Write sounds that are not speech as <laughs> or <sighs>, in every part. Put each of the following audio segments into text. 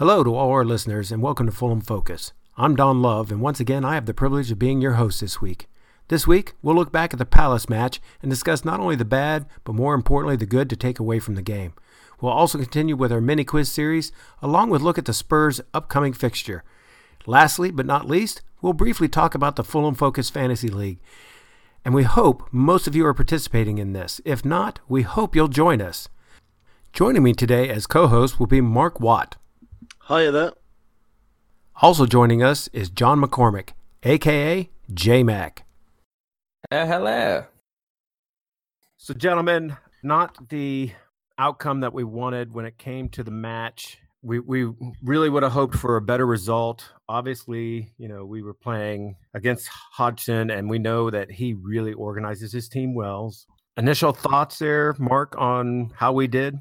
Hello to all our listeners and welcome to Fulham Focus. I'm Don Love, and once again, I have the privilege of being your host this week. This week, we'll look back at the Palace match and discuss not only the bad, but more importantly, the good to take away from the game. We'll also continue with our mini quiz series, along with look at the Spurs' upcoming fixture. Lastly, but not least, we'll briefly talk about the Fulham Focus Fantasy League. And we hope most of you are participating in this. If not, we hope you'll join us. Joining me today as co host will be Mark Watt. Hiya there. Also joining us is John McCormick, aka J Mac. Uh, hello. So, gentlemen, not the outcome that we wanted when it came to the match. We we really would have hoped for a better result. Obviously, you know, we were playing against Hodgson, and we know that he really organizes his team well. Initial thoughts there, Mark, on how we did?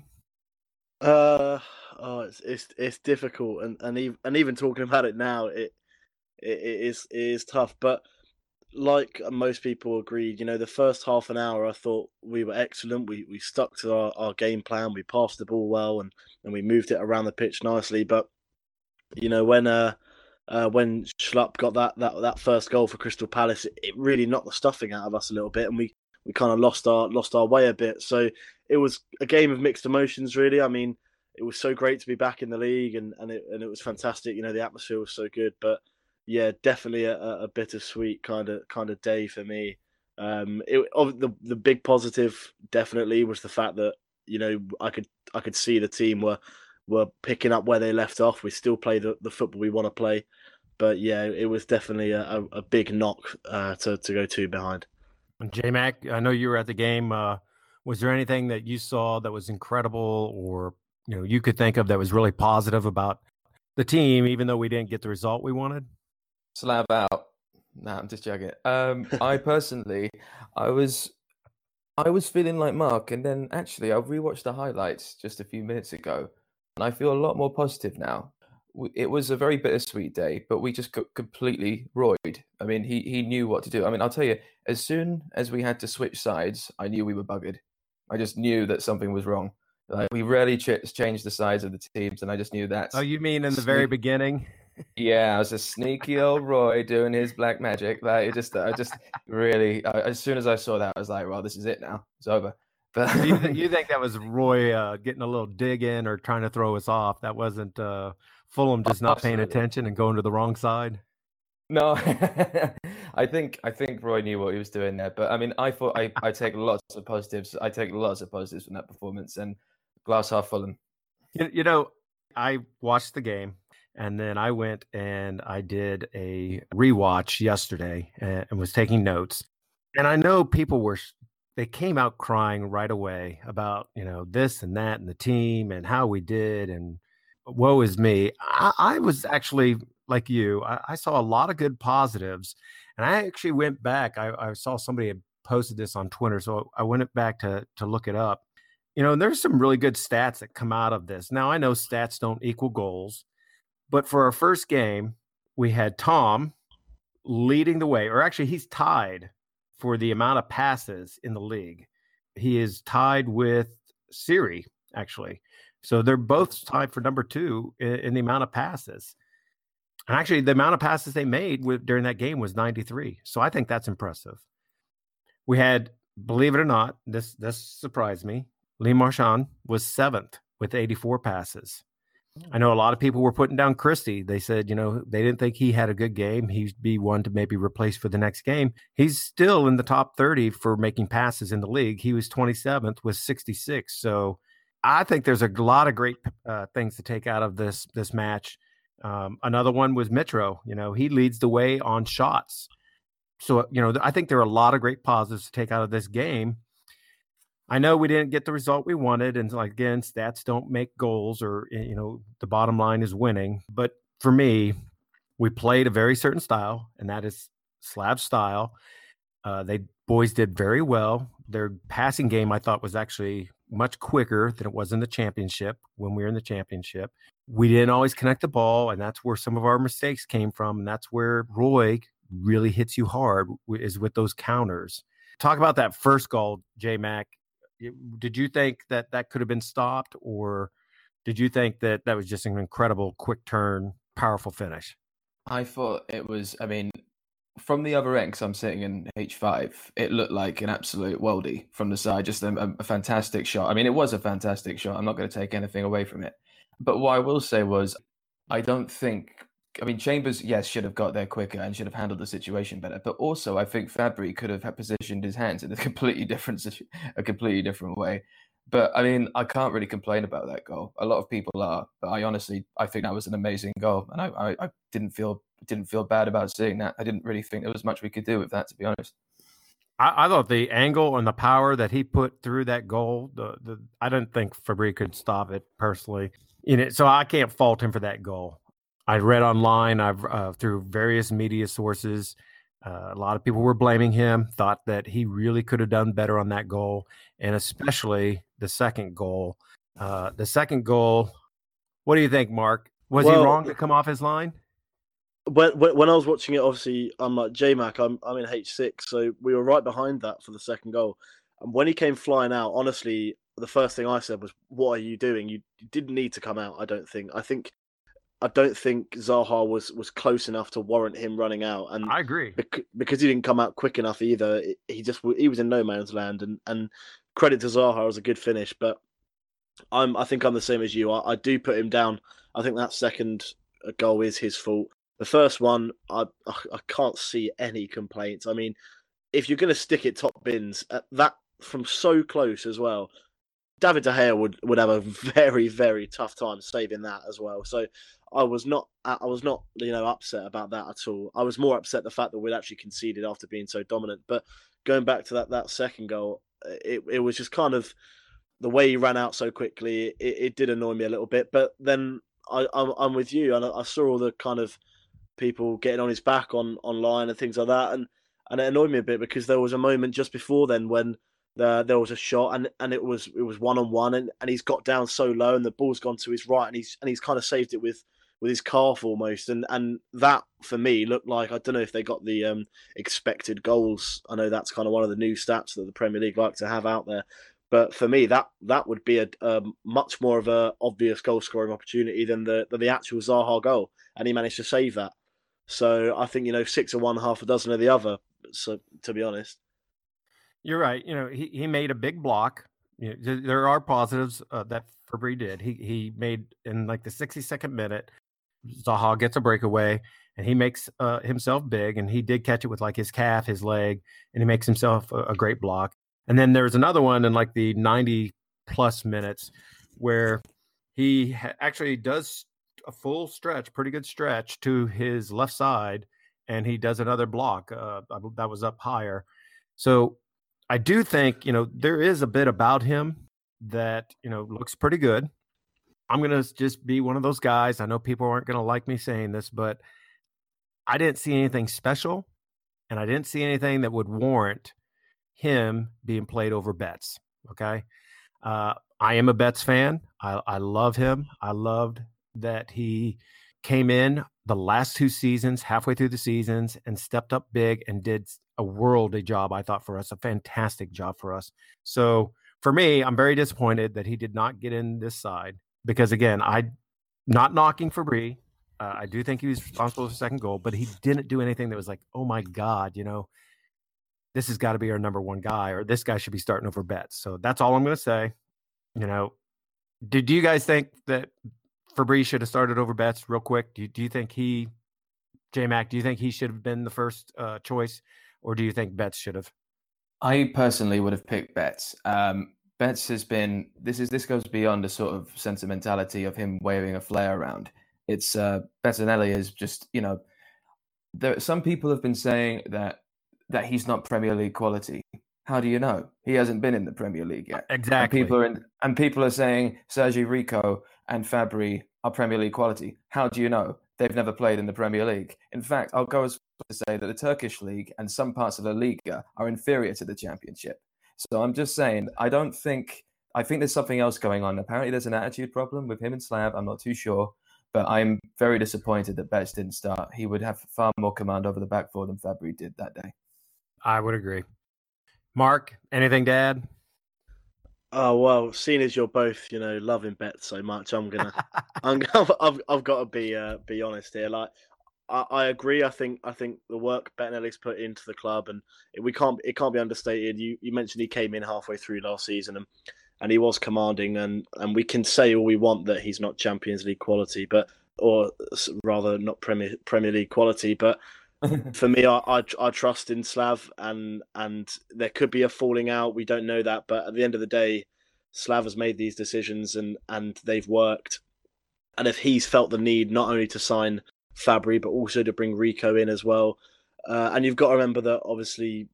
Uh, oh, it's it's it's difficult, and and even and even talking about it now, it it, it is it is tough. But like most people agreed, you know, the first half an hour, I thought we were excellent. We we stuck to our, our game plan. We passed the ball well, and and we moved it around the pitch nicely. But you know, when uh. Uh, when Schlupp got that, that that first goal for Crystal Palace, it, it really knocked the stuffing out of us a little bit, and we, we kind of lost our lost our way a bit. So it was a game of mixed emotions, really. I mean, it was so great to be back in the league, and and it and it was fantastic. You know, the atmosphere was so good, but yeah, definitely a, a bittersweet kind of kind of day for me. Um, it the the big positive definitely was the fact that you know I could I could see the team were were picking up where they left off. We still play the, the football we want to play, but yeah, it was definitely a, a, a big knock uh, to to go two behind. J Mac, I know you were at the game. Uh, was there anything that you saw that was incredible, or you know you could think of that was really positive about the team, even though we didn't get the result we wanted? Slav out. Nah, I'm just joking. Um, I personally, I was, I was feeling like Mark, and then actually, I rewatched the highlights just a few minutes ago, and I feel a lot more positive now. It was a very bittersweet day, but we just got completely royed. I mean, he he knew what to do. I mean, I'll tell you, as soon as we had to switch sides, I knew we were buggered. I just knew that something was wrong. Like we really ch- changed the size of the teams, and I just knew that. Oh, you mean in the very beginning? yeah, I was a sneaky old Roy doing his black magic. Like it just, I just really, I, as soon as I saw that, I was like, well, this is it now. It's over. <laughs> But you, th- you, think that was Roy uh, getting a little dig in or trying to throw us off? That wasn't uh, Fulham just not paying attention and going to the wrong side. No, <laughs> I think I think Roy knew what he was doing there. But I mean, I thought I, I take lots of positives. I take lots of positives from that performance and glass half full. You, you know, I watched the game and then I went and I did a rewatch yesterday and, and was taking notes. And I know people were they came out crying right away about you know this and that and the team and how we did and woe is me. I, I was actually like you. I, I, saw a lot of good positives, and I actually went back. I, I saw somebody had posted this on Twitter, so I went back to to look it up. You know, there's some really good stats that come out of this. Now I know stats don't equal goals, but for our first game, we had Tom leading the way, or actually, he's tied for the amount of passes in the league. He is tied with Seri, actually. So they're both tied for number two in, in the amount of passes. And actually, the amount of passes they made with, during that game was 93. So I think that's impressive. We had, believe it or not, this this surprised me. Le Marchand was seventh with 84 passes. I know a lot of people were putting down Christie. They said, you know, they didn't think he had a good game. He'd be one to maybe replace for the next game. He's still in the top 30 for making passes in the league. He was 27th with 66. So I think there's a lot of great uh, things to take out of this this match. Um, another one was Mitro. You know, he leads the way on shots. So you know, I think there are a lot of great positives to take out of this game. I know we didn't get the result we wanted, and like again, stats don't make goals, or eh, you know, the bottom line is winning. But for me, we played a very certain style, and that is Slav style. Uh, they boys did very well. Their passing game, I thought, was actually much quicker than it was in the championship when we were in the championship. We didn't always connect the ball, and that's where some of our mistakes came from. And that's where Roy really hits you hard is with those counters. Talk about that first goal, J Mac did you think that that could have been stopped, or did you think that that was just an incredible quick turn, powerful finish? I thought it was. I mean, from the other end, because I'm sitting in H5, it looked like an absolute worldie from the side. Just a, a fantastic shot. I mean, it was a fantastic shot. I'm not going to take anything away from it. But what I will say was, I don't think. I mean, Chambers, yes, should have got there quicker and should have handled the situation better. But also, I think Fabri could have positioned his hands in a <laughs> completely different, a completely different way. But I mean, I can't really complain about that goal. A lot of people are, but I honestly, I think that was an amazing goal, and I, I, I didn't feel didn't feel bad about seeing that. I didn't really think there was much we could do with that, to be honest. I, I thought the angle and the power that he put through that goal, the, the I didn't think Fabri could stop it personally. You know, so I can't fault him for that goal. I read online, I've uh, through various media sources. Uh, a lot of people were blaming him, thought that he really could have done better on that goal, and especially the second goal. Uh, the second goal, what do you think, Mark? Was well, he wrong to come off his line? When, when I was watching it, obviously I'm like JMac. I'm I'm in H six, so we were right behind that for the second goal. And when he came flying out, honestly, the first thing I said was, "What are you doing? You didn't need to come out." I don't think. I think I don't think Zaha was was close enough to warrant him running out. And I agree bec- because he didn't come out quick enough either. He just he was in no man's land. And and credit to Zaha was a good finish, but I'm I think I'm the same as you. I, I do put him down. I think that second uh, goal is his fault. The first one, I I can't see any complaints. I mean, if you're going to stick it top bins, at that from so close as well, David De Gea would, would have a <laughs> very very tough time saving that as well. So I was not I was not you know upset about that at all. I was more upset the fact that we'd actually conceded after being so dominant. But going back to that that second goal, eh, it it was just kind of the way he ran out so quickly. It, it did annoy me a little bit. But then I I'm, I'm with you, and I, I saw all the kind of people getting on his back on online and things like that, and and it annoyed me a bit because there was a moment just before then when there was a shot and, and it was it was one on one and, and he's got down so low and the ball's gone to his right and he's and he's kind of saved it with with his calf almost. And and that for me looked like I don't know if they got the um, expected goals. I know that's kind of one of the new stats that the Premier League like to have out there. But for me that that would be a, much more of a obvious goal scoring opportunity than the than the actual Zaha goal. And he managed to save that. So I think you know six of one half a dozen of the other so to be honest you're right. You know, he, he made a big block. You know, there are positives uh, that Fabri did. He he made in like the 62nd minute, Zaha gets a breakaway and he makes uh, himself big and he did catch it with like his calf, his leg, and he makes himself a, a great block. And then there's another one in like the 90 plus minutes where he ha- actually does a full stretch, pretty good stretch to his left side, and he does another block uh, that was up higher. So I do think, you know, there is a bit about him that, you know, looks pretty good. I'm going to just be one of those guys. I know people aren't going to like me saying this, but I didn't see anything special and I didn't see anything that would warrant him being played over Betts. Okay. Uh, I am a Betts fan. I, I love him. I loved that he came in the last two seasons, halfway through the seasons, and stepped up big and did a worldly job, I thought, for us, a fantastic job for us. So for me, I'm very disappointed that he did not get in this side because, again, I not knocking Fabri. Uh, I do think he was responsible for the second goal, but he didn't do anything that was like, oh my God, you know, this has got to be our number one guy, or this guy should be starting over Betts. So that's all I'm going to say. You know, did you guys think that Fabri should have started over Betts real quick? Do you, do you think he, J Mac, do you think he should have been the first uh, choice? or do you think Betts should have? I personally would have picked Betts. Um, Betts has been this is this goes beyond the sort of sentimentality of him waving a flare around. It's uh, Bettinelli is just you know there some people have been saying that that he's not Premier League quality. How do you know? He hasn't been in the Premier League yet. Exactly. And people are in, and people are saying Sergi Rico and Fabri are Premier League quality. How do you know? They've never played in the Premier League. In fact, I'll go as far as to say that the Turkish league and some parts of the Liga are inferior to the championship. So I'm just saying, I don't think, I think there's something else going on. Apparently, there's an attitude problem with him and Slav. I'm not too sure. But I'm very disappointed that Betts didn't start. He would have far more command over the back four than Fabri did that day. I would agree. Mark, anything to add? Oh well, seeing as you're both, you know, loving Betts so much, I'm gonna, <laughs> I'm, I've, I've got to be, uh, be honest here. Like, I, I agree. I think, I think the work Bettinelli's put into the club, and we can't, it can't be understated. You, you mentioned he came in halfway through last season, and, and he was commanding, and, and we can say all we want that he's not Champions League quality, but, or rather, not Premier Premier League quality, but <laughs> for me, I, I, I trust in Slav, and and there could be a falling out. We don't know that, but at the end of the day, Slav has made these decisions, and and they've worked. And if he's felt the need not only to sign Fabri but also to bring Rico in as well, uh, and you've got to remember that obviously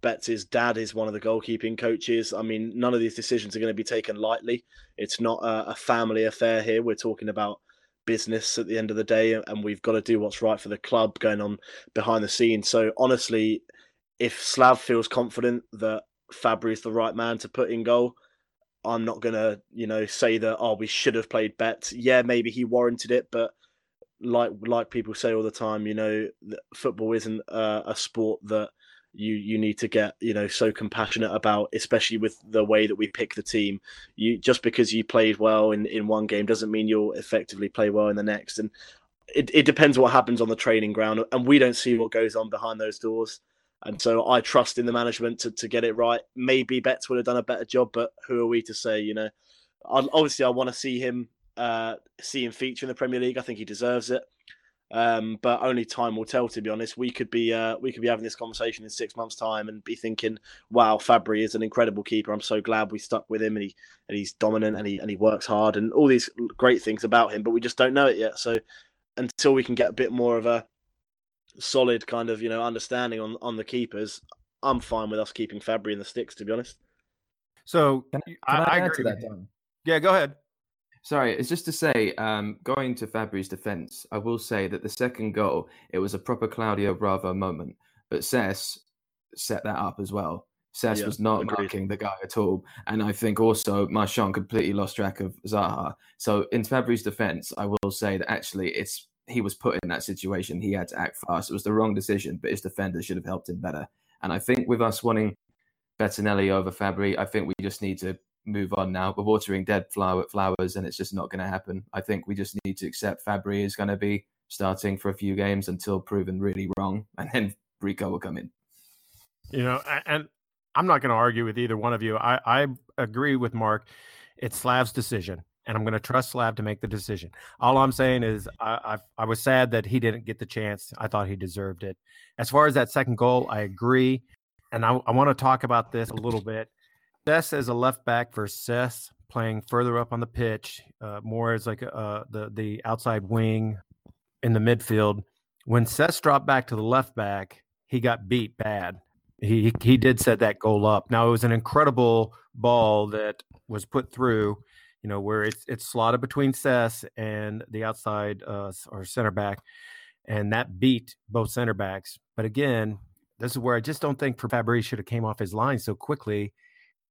Betts' dad is one of the goalkeeping coaches. I mean, none of these decisions are going to be taken lightly. It's not a, a family affair here. We're talking about business at the end of the day, and we've got to do what's right for the club going on behind the scenes. So honestly, if Slav feels confident that Fabri is the right man to put in goal, I'm not gonna, you know, say that oh we should have played Bet. Yeah, maybe he warranted it, but like like people say all the time, you know, football isn't uh, a sport that you you need to get you know so compassionate about especially with the way that we pick the team you just because you played well in in one game doesn't mean you'll effectively play well in the next and it, it depends what happens on the training ground and we don't see what goes on behind those doors and so I trust in the management to, to get it right. Maybe Betts would have done a better job, but who are we to say? You know, obviously I want to see him uh, see him feature in the Premier League. I think he deserves it. Um, but only time will tell. To be honest, we could be uh, we could be having this conversation in six months' time and be thinking, "Wow, Fabri is an incredible keeper. I'm so glad we stuck with him, and he and he's dominant, and he and he works hard, and all these great things about him." But we just don't know it yet. So until we can get a bit more of a solid kind of you know understanding on on the keepers, I'm fine with us keeping Fabri in the sticks. To be honest. So can, can I, I, I agree. that, Yeah, go ahead. Sorry, it's just to say, um, going to Fabri's defence, I will say that the second goal, it was a proper Claudio Bravo moment, but Cess set that up as well. Cess yeah, was not agreed. marking the guy at all. And I think also Marchand completely lost track of Zaha. So in Fabri's defence, I will say that actually it's he was put in that situation. He had to act fast. It was the wrong decision, but his defender should have helped him better. And I think with us wanting Bettinelli over Fabri, I think we just need to move on now. We're watering dead flower flowers, and it's just not going to happen. I think we just need to accept Fabri is going to be starting for a few games until proven really wrong, <laughs> and then Rico will come in. You know, and I'm not going to argue with either one of you. I, I agree with Mark. It's Slav's decision, and I'm going to trust Slav to make the decision. All I'm saying is, I, I, I was sad that he didn't get the chance. I thought he deserved it. As far as that second goal, I agree, and I, I want to talk about this a little bit. Cess as a left back versus Cess playing further up on the pitch, uh, more as like uh, the the outside wing in the midfield. When Cess dropped back to the left back, he got beat bad. He he did set that goal up. Now it was an incredible ball that was put through, you know, where it's it's slotted between Cess and the outside uh, or center back, and that beat both center backs. But again, this is where I just don't think Fabri should have came off his line so quickly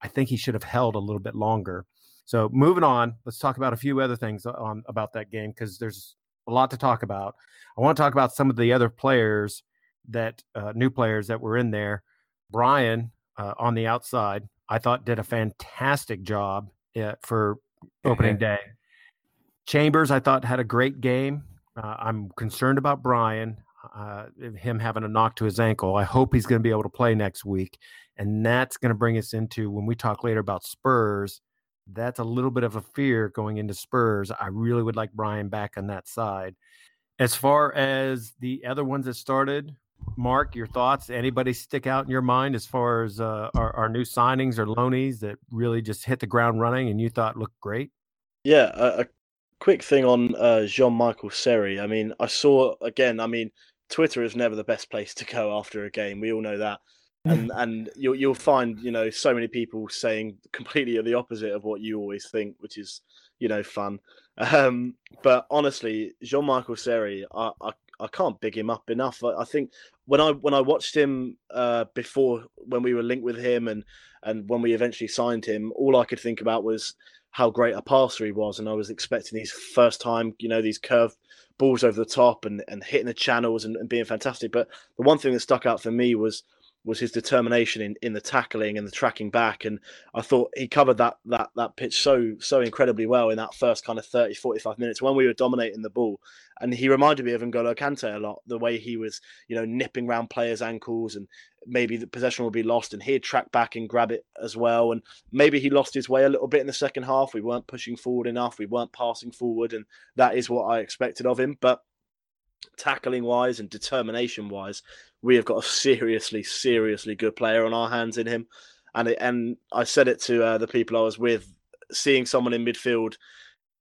I think he should have held a little bit longer. So moving on, let's talk about a few other things on about that game because there's a lot to talk about. I want to talk about some of the other players that uh, new players that were in there. Brian uh, on the outside, I thought did a fantastic job uh, for opening day. Chambers, I thought had a great game. Uh, I'm concerned about Brian, uh, him having a knock to his ankle. I hope he's going to be able to play next week. And that's going to bring us into when we talk later about Spurs. That's a little bit of a fear going into Spurs. I really would like Brian back on that side. As far as the other ones that started, Mark, your thoughts? Anybody stick out in your mind as far as uh, our, our new signings or loanies that really just hit the ground running and you thought looked great? Yeah, a, a quick thing on uh, Jean Michael Seri. I mean, I saw again. I mean, Twitter is never the best place to go after a game. We all know that and and you'll you'll find you know so many people saying completely the opposite of what you always think, which is you know fun. <laughs> Um, but honestly, Jean Michael Seri, I, I I can't big him up enough. I, I think when I when I watched him uh, before when we were linked with him and and when we eventually signed him, all I could think about was how great a passer he was, and I was expecting these first time, you know, these curve balls over the top and, and hitting the channels and, and being fantastic. But the one thing that stuck out for me was was his determination in, in the tackling and the tracking back. And I thought he covered that that that pitch so so incredibly well in that first kind of 30, 45 minutes when we were dominating the ball. And he reminded me of N'Golo Kante a lot, the way he was, you know, nipping around players' ankles and maybe the possession would be lost and he'd track back and grab it as well. And maybe he lost his way a little bit in the second half. We weren't pushing forward enough. We weren't passing forward. And that is what I expected of him. But tackling wise and determination wise, we have got a seriously, seriously good player on our hands in him. And it, and I said it to uh, the people I was with, seeing someone in midfield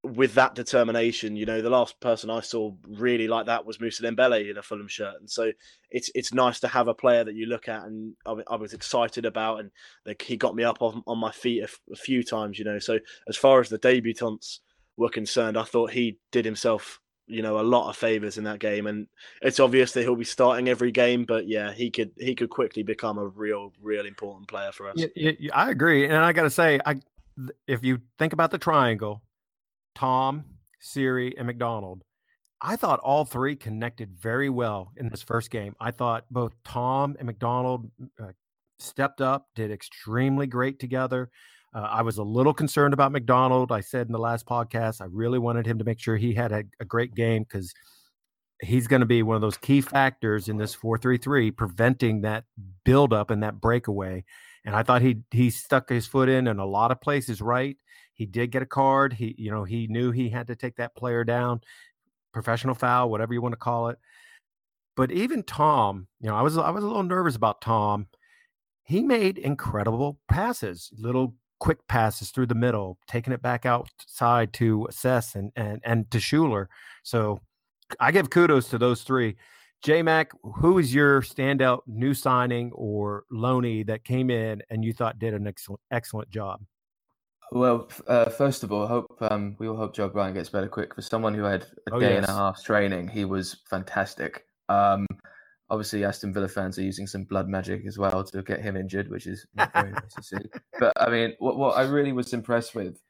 with that determination. You know, the last person I saw really like that was Moussa Dembele in a Fulham shirt, and so it's it's nice to have a player that you look at and I, I was excited about, and like, he got me up on, on my feet a, a few times. You know, so as far as the debutants were concerned, I thought he did himself you know a lot of favors in that game and it's obvious that he'll be starting every game but yeah he could he could quickly become a real real important player for us. I agree and i gotta say i if you think about the triangle tom seri and mcdonald i thought all three connected very well in this first game. I thought both tom and mcdonald uh, stepped up did extremely great together uh, I was a little concerned about McDonald. I said in the last podcast, I really wanted him to make sure he had a, a great game because he's going to be one of those key factors in this 4-3-3 preventing that buildup and that breakaway and i thought he he stuck his foot in in a lot of places right he did get a card he you know he knew he had to take that player down professional foul whatever you want to call it but even tom you know i was i was a little nervous about tom he made incredible passes little quick passes through the middle, taking it back outside to Assess and and and to Schürrle. So I give kudos to those three. J Mac, who is your standout new signing or loanee that came in and you thought did an excellent excellent job? Well, uh, first of all, I hope um, we all hope Joe Bryan gets better quick. For someone who had a oh, day yes. and a half training, he was fantastic. Um, obviously Aston Villa fans are using some blood magic as well to get him injured, which is <laughs> not very nice to see. But I mean, what, what I really was impressed with,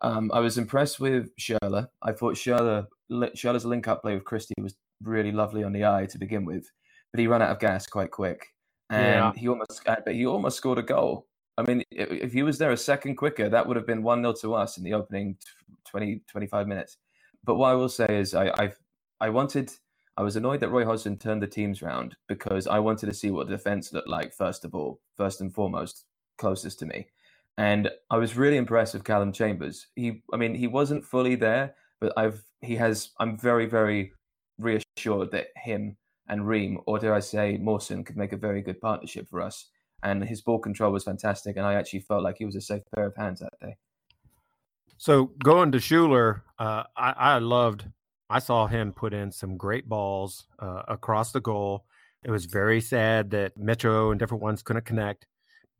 um, I was impressed with Schürrle. I thought Schürrle, Schürrle's link up play with Christie was really lovely on the eye to begin with, but he ran out of gas quite quick, and yeah. he almost, uh, but he almost scored a goal. I mean, if he was there a second quicker, that would have been 1 0 to us in the opening 20, 25 minutes. But what I will say is, I, I've, I wanted I was annoyed that Roy Hodgson turned the teams round because I wanted to see what the defense looked like, first of all, first and foremost, closest to me. And I was really impressed with Callum Chambers. He, I mean, he wasn't fully there, but I've, he has, I'm very, very reassured that him and Ream, or dare I say, Mawson, could make a very good partnership for us. And his ball control was fantastic. And I actually felt like he was a safe pair of hands that day. So going to Schürrle, uh, I, I loved I saw him put in some great balls uh, across the goal. It was very sad that Mitro and different ones couldn't connect,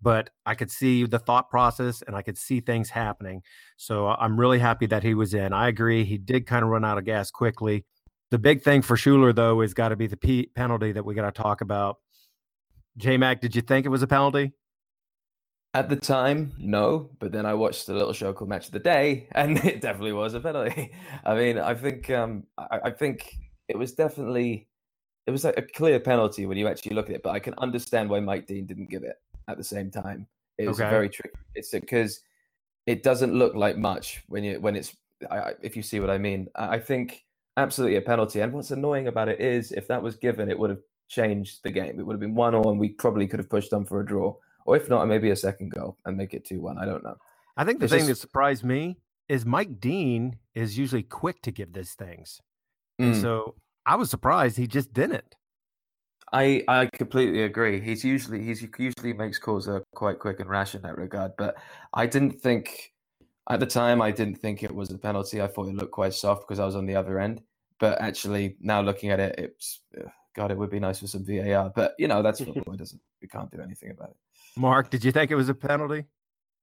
but I could see the thought process and I could see things happening. So I'm really happy that he was in. I agree. He did kind of run out of gas quickly. The big thing for Schürrle, though, is got to be the P- penalty that we got to talk about. J Mac, did you think it was a penalty? At the time, no, but then I watched a little show called Match of the Day, <laughs> and it definitely was a penalty. I mean, I think um, I, I, think it was definitely it was like a clear penalty when you actually look at it. But I can understand why Mike Dean didn't give it at the same time. It's okay. very tricky. It's because it doesn't look like much when you when it's I, if you see what I mean. I think absolutely a penalty. And what's annoying about it is if that was given, it would have changed the game. It would have been one all, and we probably could have pushed on for a draw or if not, maybe a second goal and make it two one. I don't know. I think the it's thing just... that surprised me is Mike Dean is usually quick to give these things, mm. so I was surprised he just didn't. I I completely agree. He's usually he's usually makes calls are quite quick and rash in that regard, but I didn't think at the time I didn't think it was a penalty. I thought it looked quite soft because I was on the other end. But actually, now looking at it, it's God, it would be nice for some VAR. But you know, that's football. it <laughs> doesn't. We can't do anything about it. Mark, did you think it was a penalty?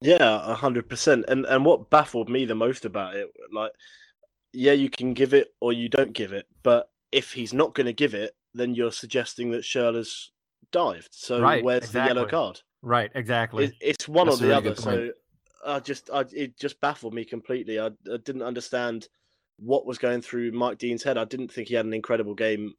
Yeah, hundred percent. And and what baffled me the most about it, like, yeah, you can give it or you don't give it, but if he's not going to give it, then you're suggesting that Schürrle's dived. So right, where's exactly. the yellow card? Right, exactly. It, it's one That's or the really other. So I just, I, it just baffled me completely. I, I didn't understand what was going through Mike Dean's head. I didn't think he had an incredible game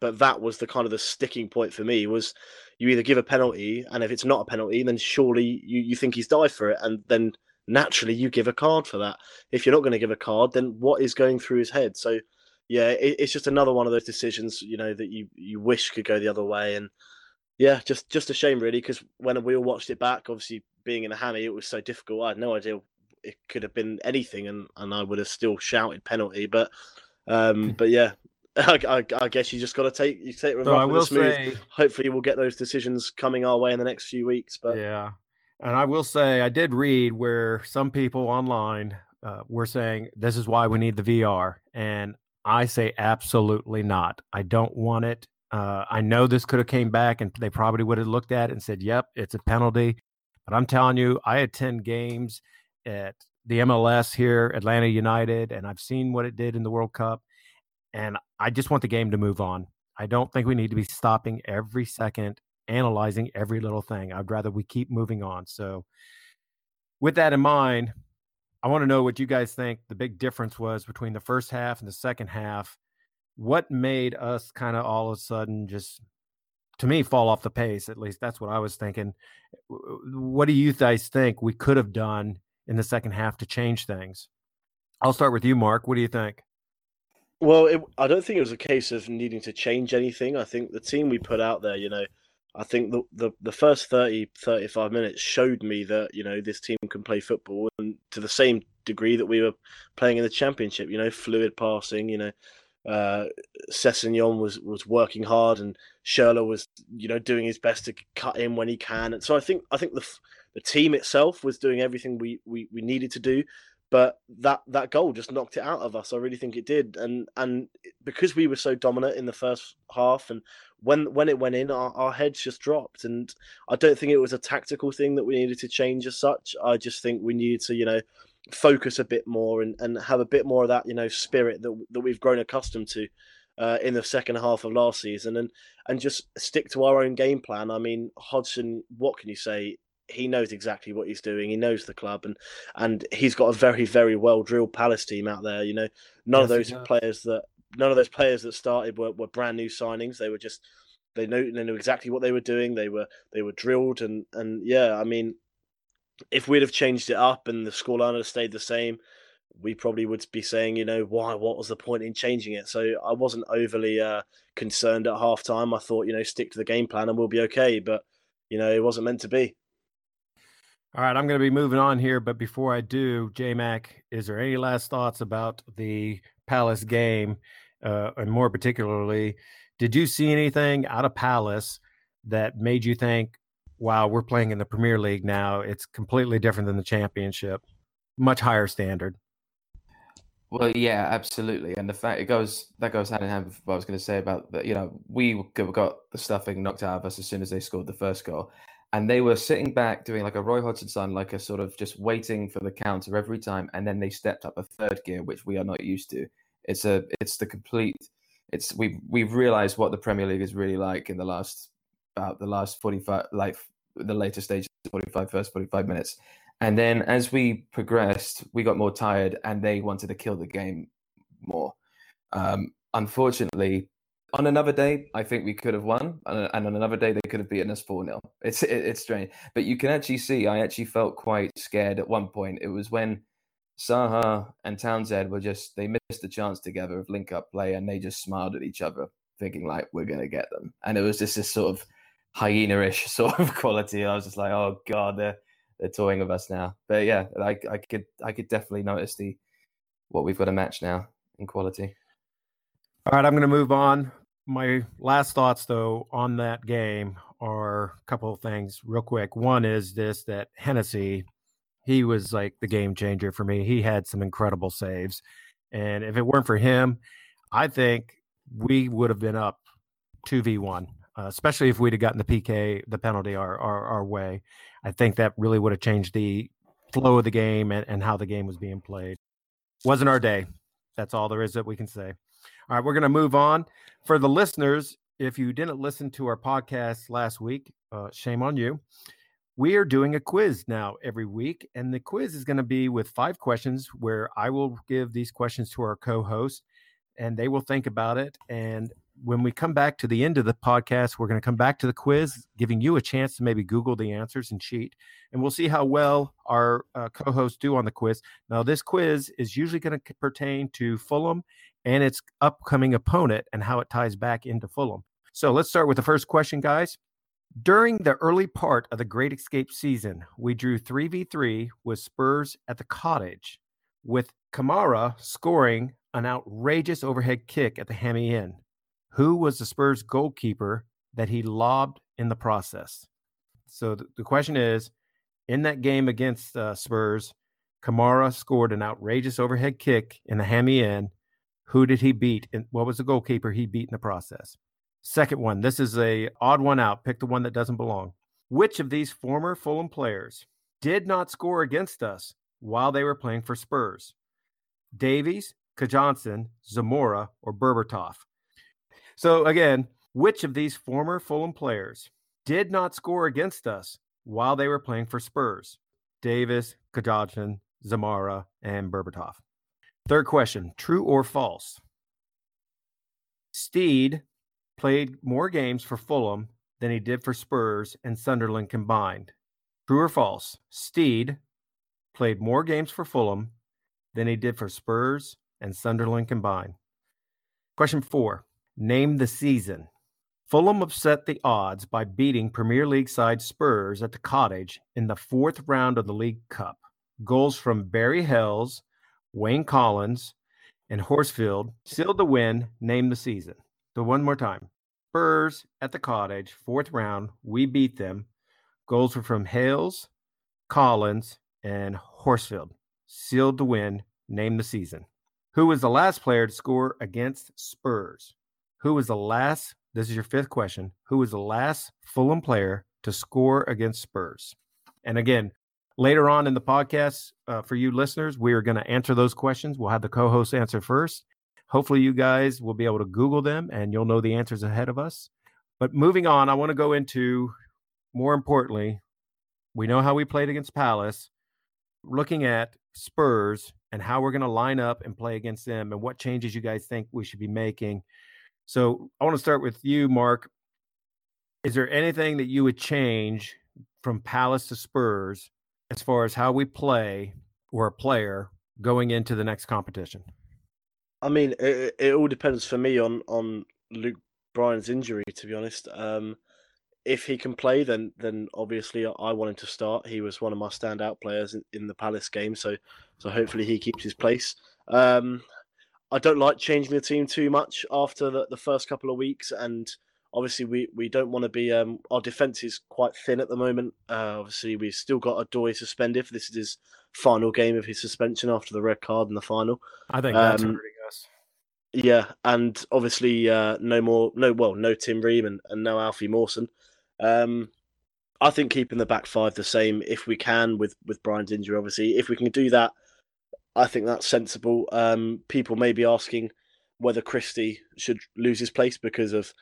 but that was the kind of the sticking point for me was you either give a penalty, and if it's not a penalty, then surely you, you think he's died for it, and then naturally you give a card for that. If you're not going to give a card, then what is going through his head? So yeah, it, it's just another one of those decisions, you know, that you you wish could go the other way, and yeah, just just a shame really, because when we all watched it back, obviously being in a hammy, it was so difficult. I had no idea it could have been anything, and and I would have still shouted penalty, but um, but yeah. <laughs> I, I, I guess you just got to take you take it so I will say, Hopefully, we'll get those decisions coming our way in the next few weeks. But yeah, and I will say I did read where some people online uh, were saying this is why we need the VR, and I say absolutely not. I don't want it. Uh, I know this could have came back and they probably would have looked at it and said, "Yep, it's a penalty." But I'm telling you, I attend games at the MLS here, Atlanta United, and I've seen what it did in the World Cup, and I just want the game to move on. I don't think we need to be stopping every second, analyzing every little thing. I'd rather we keep moving on. So, with that in mind, I want to know what you guys think the big difference was between the first half and the second half. What made us kind of all of a sudden just, to me, fall off the pace? At least that's what I was thinking. What do you guys think we could have done in the second half to change things? I'll start with you, Mark. What do you think? Well, it, I don't think it was a case of needing to change anything. I think the team we put out there, you know, I think the, the, the first 30, 35 minutes showed me that, you know, this team can play football and to the same degree that we were playing in the championship, you know, fluid passing, you know, uh, Sessegnon was, was working hard and Schürrle was, you know, doing his best to cut in when he can. And so I think, I think the, the team itself was doing everything we, we, we needed to do but that that goal just knocked it out of us. I really think it did, and and because we were so dominant in the first half, and when when it went in, our, our heads just dropped. And I don't think it was a tactical thing that we needed to change as such. I just think we needed to, you know, focus a bit more and, and have a bit more of that, you know, spirit that that we've grown accustomed to. Uh, in the second half of last season, and and just stick to our own game plan. I mean, Hodgson, what can you say? He knows exactly what he's doing. He knows the club, and and he's got a very very well drilled Palace team out there. You know, none yes, of those players that none of those players that started were, were brand new signings. They were just they know they knew exactly what they were doing. They were they were drilled, and and yeah, I mean, if we'd have changed it up and the scoreline had stayed the same, we probably would be saying, you know, why? What was the point in changing it? So I wasn't overly uh, concerned at half time. I thought, you know, stick to the game plan and we'll be okay. But you know, it wasn't meant to be. All right, I'm going to be moving on here, but before I do, J Mac, is there any last thoughts about the Palace game, uh, and more particularly, did you see anything out of Palace that made you think, "Wow, we're playing in the Premier League now. It's completely different than the Championship, much higher standard." Well, yeah, absolutely, and the fact it goes that goes hand in hand with what I was going to say about that. You know, we got the stuffing knocked out of us as soon as they scored the first goal, and they were sitting back doing like a Roy Hodgson sign, like a sort of just waiting for the counter every time, and then they stepped up a third gear, which we are not used to. It's a it's the complete. It's we we've realized what the Premier League is really like in the last about the last forty five like the later stages, 45 first forty five minutes, and then as we progressed, we got more tired, and they wanted to kill the game more. Um, unfortunately, on another day, I think we could have won, and on another day, they could have beaten us 4 0. It's, it, it's strange. But you can actually see, I actually felt quite scared at one point. It was when Zaha and Townsend were just, they missed the chance together of link up play, and they just smiled at each other, thinking, like, we're to get them. And it was just this sort of hyena ish <laughs> sort of quality. I was just like, oh, God, they're, they're toying with us now. But yeah, I, I could I could definitely notice the what we've got a match now in quality. All right, I'm going to move on. My last thoughts, though, on that game are a couple of things, real quick. One is this: that Hennessey, he was like the game changer for me. He had some incredible saves, and if it weren't for him, I think we would have been up two v one. Uh, especially if we'd have gotten the PK, the penalty our, our, our way. I think that really would have changed the flow of the game and, and how the game was being played. Wasn't our day. That's all there is that we can say. All right, we're going to move on. For the listeners, if you didn't listen to our podcast last week, uh, shame on you. We are doing a quiz now every week, and the quiz is going to be with five questions where I will give these questions to our co host and they will think about it. And when we come back to the end of the podcast, we're going to come back to the quiz, giving you a chance to maybe Google the answers and cheat, and we'll see how well our uh, co-hosts do on the quiz. Now, this quiz is usually going to pertain to Fulham and its upcoming opponent and how it ties back into Fulham. So let's start with the first question, guys. During the early part of the Great Escape season, we drew 3v3 with Spurs at the cottage, with Kamara scoring an outrageous overhead kick at the Hammy Inn. Who was the Spurs goalkeeper that he lobbed in the process? So th- the question is in that game against uh, Spurs, Kamara scored an outrageous overhead kick in the Hammy Inn. Who did he beat? And what was the goalkeeper he beat in the process? Second one. This is a odd one out. Pick the one that doesn't belong. Which of these former Fulham players did not score against us while they were playing for Spurs? Davies, Kjartansson, Zamora, or Berbatov? So again, which of these former Fulham players did not score against us while they were playing for Spurs? Davies, Kjartansson, Zamora, and Berbatov. Third question, true or false? Steed played more games for Fulham than he did for Spurs and Sunderland combined. True or false? Steed played more games for Fulham than he did for Spurs and Sunderland combined. Question four Name the season. Fulham upset the odds by beating Premier League side Spurs at the cottage in the fourth round of the League Cup. Goals from Barry Hayles, Wayne Collins, and Horsfield sealed the win. Name the season. So one more time. Spurs at the cottage, fourth round. We beat them. Goals were from Hayles, Collins, and Horsfield. Sealed the win. Name the season. Who was the last player to score against Spurs? Who was the last? This is your fifth question. Who was the last Fulham player to score against Spurs? And again, later on in the podcast, uh, for you listeners, we are going to answer those questions. We'll have the co host answer first. Hopefully, you guys will be able to Google them and you'll know the answers ahead of us. But moving on, I want to go into more importantly, we know how we played against Palace, looking at Spurs and how we're going to line up and play against them and what changes you guys think we should be making. So I want to start with you, Mark. Is there anything that you would change from Palace to Spurs as far as how we play or a player going into the next competition? I mean, it, it all depends for me on on Luke Bryan's injury. To be honest, um, if he can play, then then obviously I want him to start. He was one of my standout players in, in the Palace game, so so hopefully he keeps his place. Um, I don't like changing the team too much after the, the first couple of weeks, and obviously we, we don't want to be. Um, our defense is quite thin at the moment. Uh, obviously, we've still got Odoi suspended. This is his final game of his suspension after the red card in the final. I think that's um, hurting us. Yeah, and obviously uh, no more, no well, no Tim Ream and, and no Alfie Mawson. Um, I think keeping the back five the same if we can with with Bryan's injury. Obviously, if we can do that, I think that's sensible. Um, people may be asking whether Christie should lose his place because of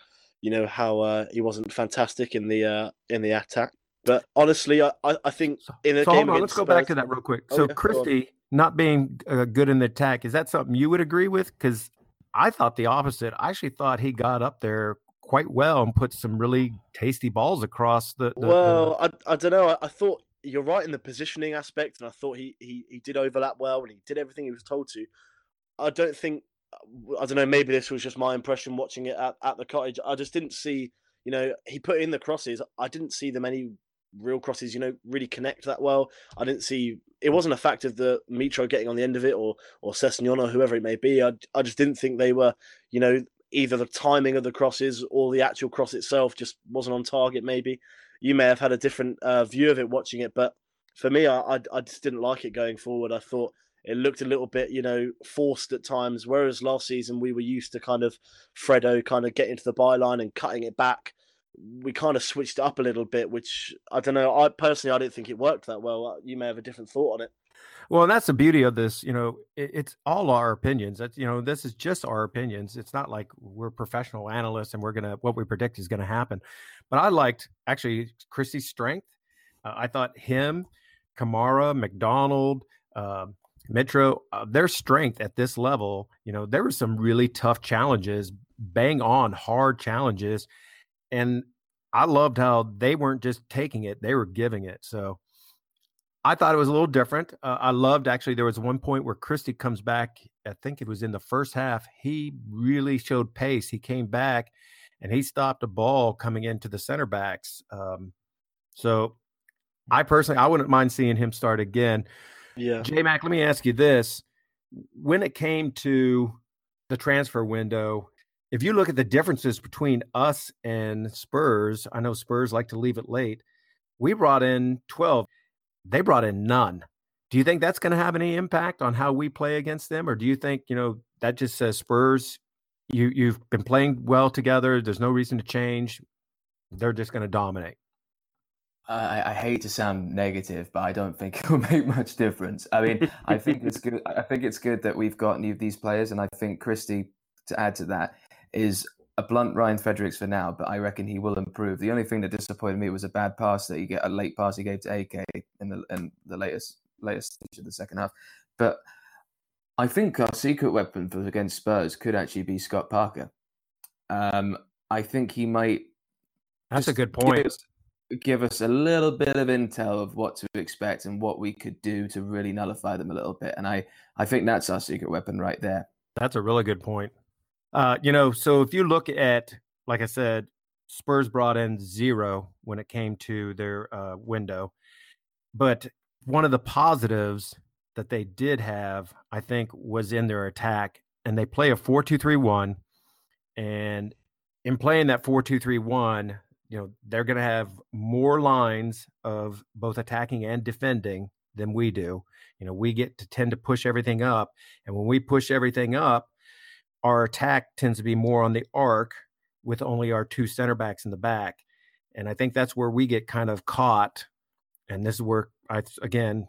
you know how uh, he wasn't fantastic in the uh, in the attack. But honestly, I, I think in a so game hold on, let's go back to that real quick. So okay, Christie not being uh, good in the attack is that something you would agree with? Because I thought the opposite. I actually thought he got up there quite well and put some really tasty balls across the. the well, the... I, I don't know. I, I, thought you're right in the positioning aspect, and I thought he, he he did overlap well and he did everything he was told to. I don't think. I don't know. Maybe this was just my impression watching it at, at the cottage. I just didn't see. You know, he put in the crosses. I didn't see them any real crosses. You know, really connect that well. I didn't see. It wasn't a fact of the Mitro getting on the end of it or or Sessegnon or whoever it may be. I I just didn't think they were. You know, either the timing of the crosses or the actual cross itself just wasn't on target. Maybe you may have had a different uh, view of it watching it, but for me, I, I, I just didn't like it going forward. I thought it looked a little bit, you know, forced at times. Whereas last season we were used to kind of Fredo kind of getting to the byline and cutting it back. We kind of switched it up a little bit, which I don't know. I personally, I didn't think it worked that well. You may have a different thought on it. Well, and that's the beauty of this. You know, it, it's all our opinions. That's you know, this is just our opinions. It's not like we're professional analysts and we're gonna what we predict is gonna happen. But I liked actually Christie's strength. Uh, I thought him, Kamara, McDonald, uh, Mitro, uh, their strength at this level. You know, there were some really tough challenges bang on hard challenges. And I loved how they weren't just taking it, they were giving it. So I thought it was a little different. Uh, I loved actually, there was one point where Christie comes back. I think it was in the first half. He really showed pace. He came back and he stopped a ball coming into the center backs. Um, so I personally, I wouldn't mind seeing him start again. Yeah. J Mac, let me ask you this. When it came to the transfer window, if you look at the differences between us and Spurs, I know Spurs like to leave it late. We brought in 12, they brought in none. Do you think that's going to have any impact on how we play against them? Or do you think, you know, that just says Spurs, you, you've been playing well together. There's no reason to change. They're just going to dominate. I, I, hate to sound negative, but I don't think <laughs> it'll make much difference. I mean, <laughs> I think it's good. I think it's good that we've got new these players, and I think Christie, to add to that, is a blunt Ryan Fredericks for now, but I reckon he will improve. The only thing that disappointed me was a bad pass that he get a late pass he gave to AK in the in the latest latest stage of the second half. But I think our secret weapon for against Spurs could actually be Scott Parker. Um, I think he might. That's a good point. Give, give us a little bit of intel of what to expect and what we could do to really nullify them a little bit. And I, I think that's our secret weapon right there. That's a really good point. Uh, you know, so if you look at, like I said, Spurs brought in zero when it came to their uh, window, but one of the positives that they did have, I think, was in their attack, and they play a four-two-three-one, and in playing that four-two-three-one, you know they're going to have more lines of both attacking and defending than we do. You know, we get to tend to push everything up, and when we push everything up, our attack tends to be more on the arc with only our two center backs in the back. And I think that's where we get kind of caught. And this is where I again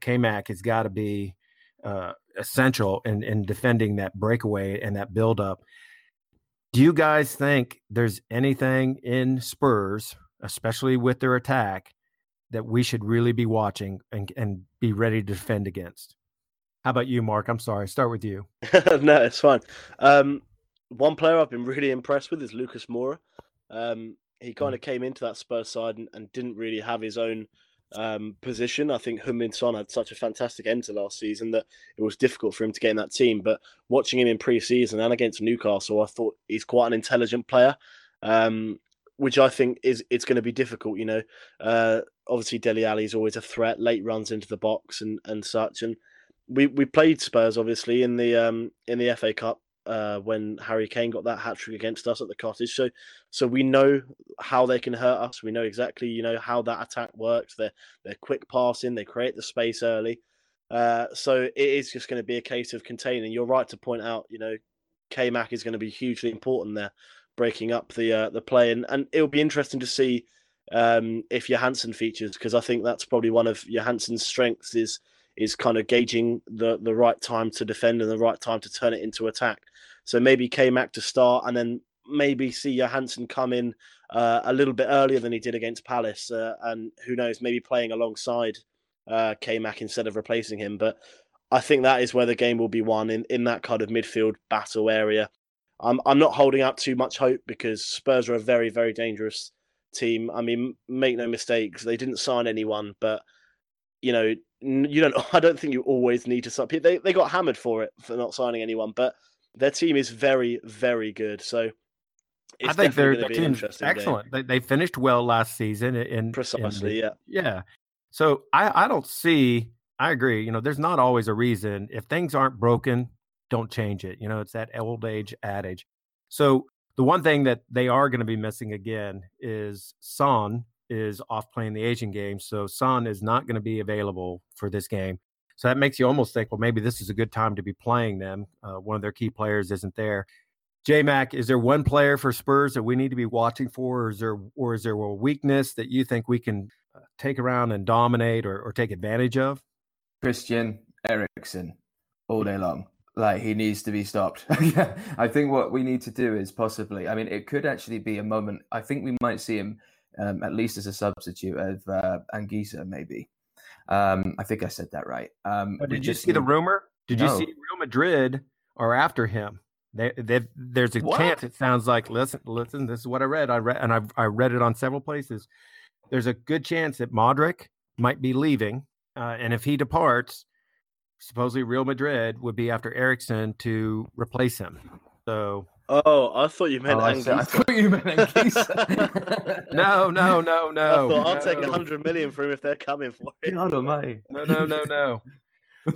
K Mac has got to be uh, essential in, in defending that breakaway and that buildup. Do you guys think there's anything in Spurs, especially with their attack, that we should really be watching and, and be ready to defend against? How about you, Mark? I'm sorry. Start with you. <laughs> no, it's fine. Um, one player I've been really impressed with is Lucas Moura. Um, he kind mm. of came into that Spurs side and, and didn't really have his own um, position. I think Heung-min Son had such a fantastic end to last season that it was difficult for him to get in that team. But watching him in pre-season and against Newcastle, I thought he's quite an intelligent player, um, which I think is it's going to be difficult. You know, uh, obviously Dele Alli is always a threat, late runs into the box and and such, and we we played Spurs obviously in the um in the FA Cup uh, when Harry Kane got that hat trick against us at the cottage. So so we know how they can hurt us. We know exactly you know how that attack works. They're they're quick passing. They create the space early. Uh, so it is just going to be a case of containing. You're right to point out. You know, K Mac is going to be hugely important there, breaking up the uh, the play, and and it'll be interesting to see um, if Johansen features because I think that's probably one of Johansen's strengths is is kind of gauging the the right time to defend and the right time to turn it into attack. So maybe K Mac to start, and then maybe see Johansen come in uh, a little bit earlier than he did against Palace, uh, and who knows, maybe playing alongside uh, K Mac instead of replacing him. But I think that is where the game will be won in, in that kind of midfield battle area. I'm I'm not holding out too much hope because Spurs are a very very dangerous team. I mean, make no mistakes, they didn't sign anyone, but you know you don't. <laughs> I don't think you always need to sign. They they got hammered for it for not signing anyone, but their team is very very good. So I think their team's excellent. They, they finished well last season. In precisely, in yeah, yeah. So I I don't see. I agree. You know, there's not always a reason. If things aren't broken, don't change it. You know, it's that old age adage. So the one thing that they are going to be missing again is Son, is off playing the Asian game. So Son is not going to be available for this game. So that makes you almost think, well, maybe this is a good time to be playing them. Uh, one of their key players isn't there. J Mac, is there one player for Spurs that we need to be watching for, or is there, or is there a weakness that you think we can uh, take around and dominate or, or take advantage of? Christian Eriksen, all day long. Like he needs to be stopped. <laughs> I think what we need to do is possibly. I mean, it could actually be a moment. I think we might see him um, at least as a substitute of uh, Anguissa, maybe. Um, I think I said that right. Um, did you see the rumor? Did no. you see Real Madrid are after him? They, there's a What? chance. It sounds like listen, listen. This is what I read. I read, and I I read it on several places. There's a good chance that Modric might be leaving, uh, and if he departs, supposedly Real Madrid would be after Eriksen to replace him. So Oh, I thought you meant Oh, I, see- I thought you meant Anguissa. no, <laughs> no, no, no. I thought I'll take no. a hundred million for him if they're coming for it. God almighty. No, no, no, no.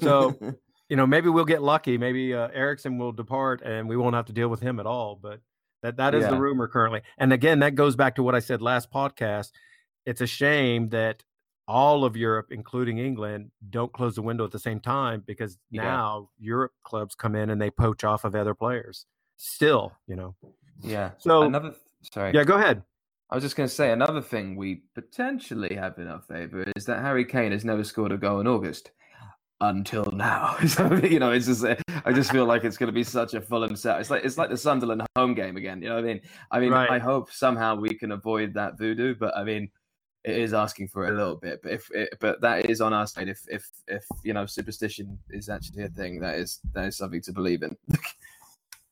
So- <laughs> you know, maybe we'll get lucky. Maybe uh, Eriksen will depart, and we won't have to deal with him at all. But that that is the rumor currently. And again, that goes back to what I said last podcast. It's a shame that all of Europe, including England, don't close the window at the same time because Yeah. now Europe clubs come in and they poach off of other players. Still, you know. yeah. So- another. Sorry. Yeah, go ahead. I was just going to say another thing we potentially have in our favour is that Harry Kane has never scored a goal in August until now. <laughs> so you know, it's just I just feel like it's going to be such a Fulham set. It's like it's like the Sunderland home game again. You know what I mean? I mean, Right. I hope somehow we can avoid that voodoo, but I mean. It is asking for a little bit, but if it, but that is on our side. If if if you know superstition is actually a thing, that is that is something to believe in. <laughs>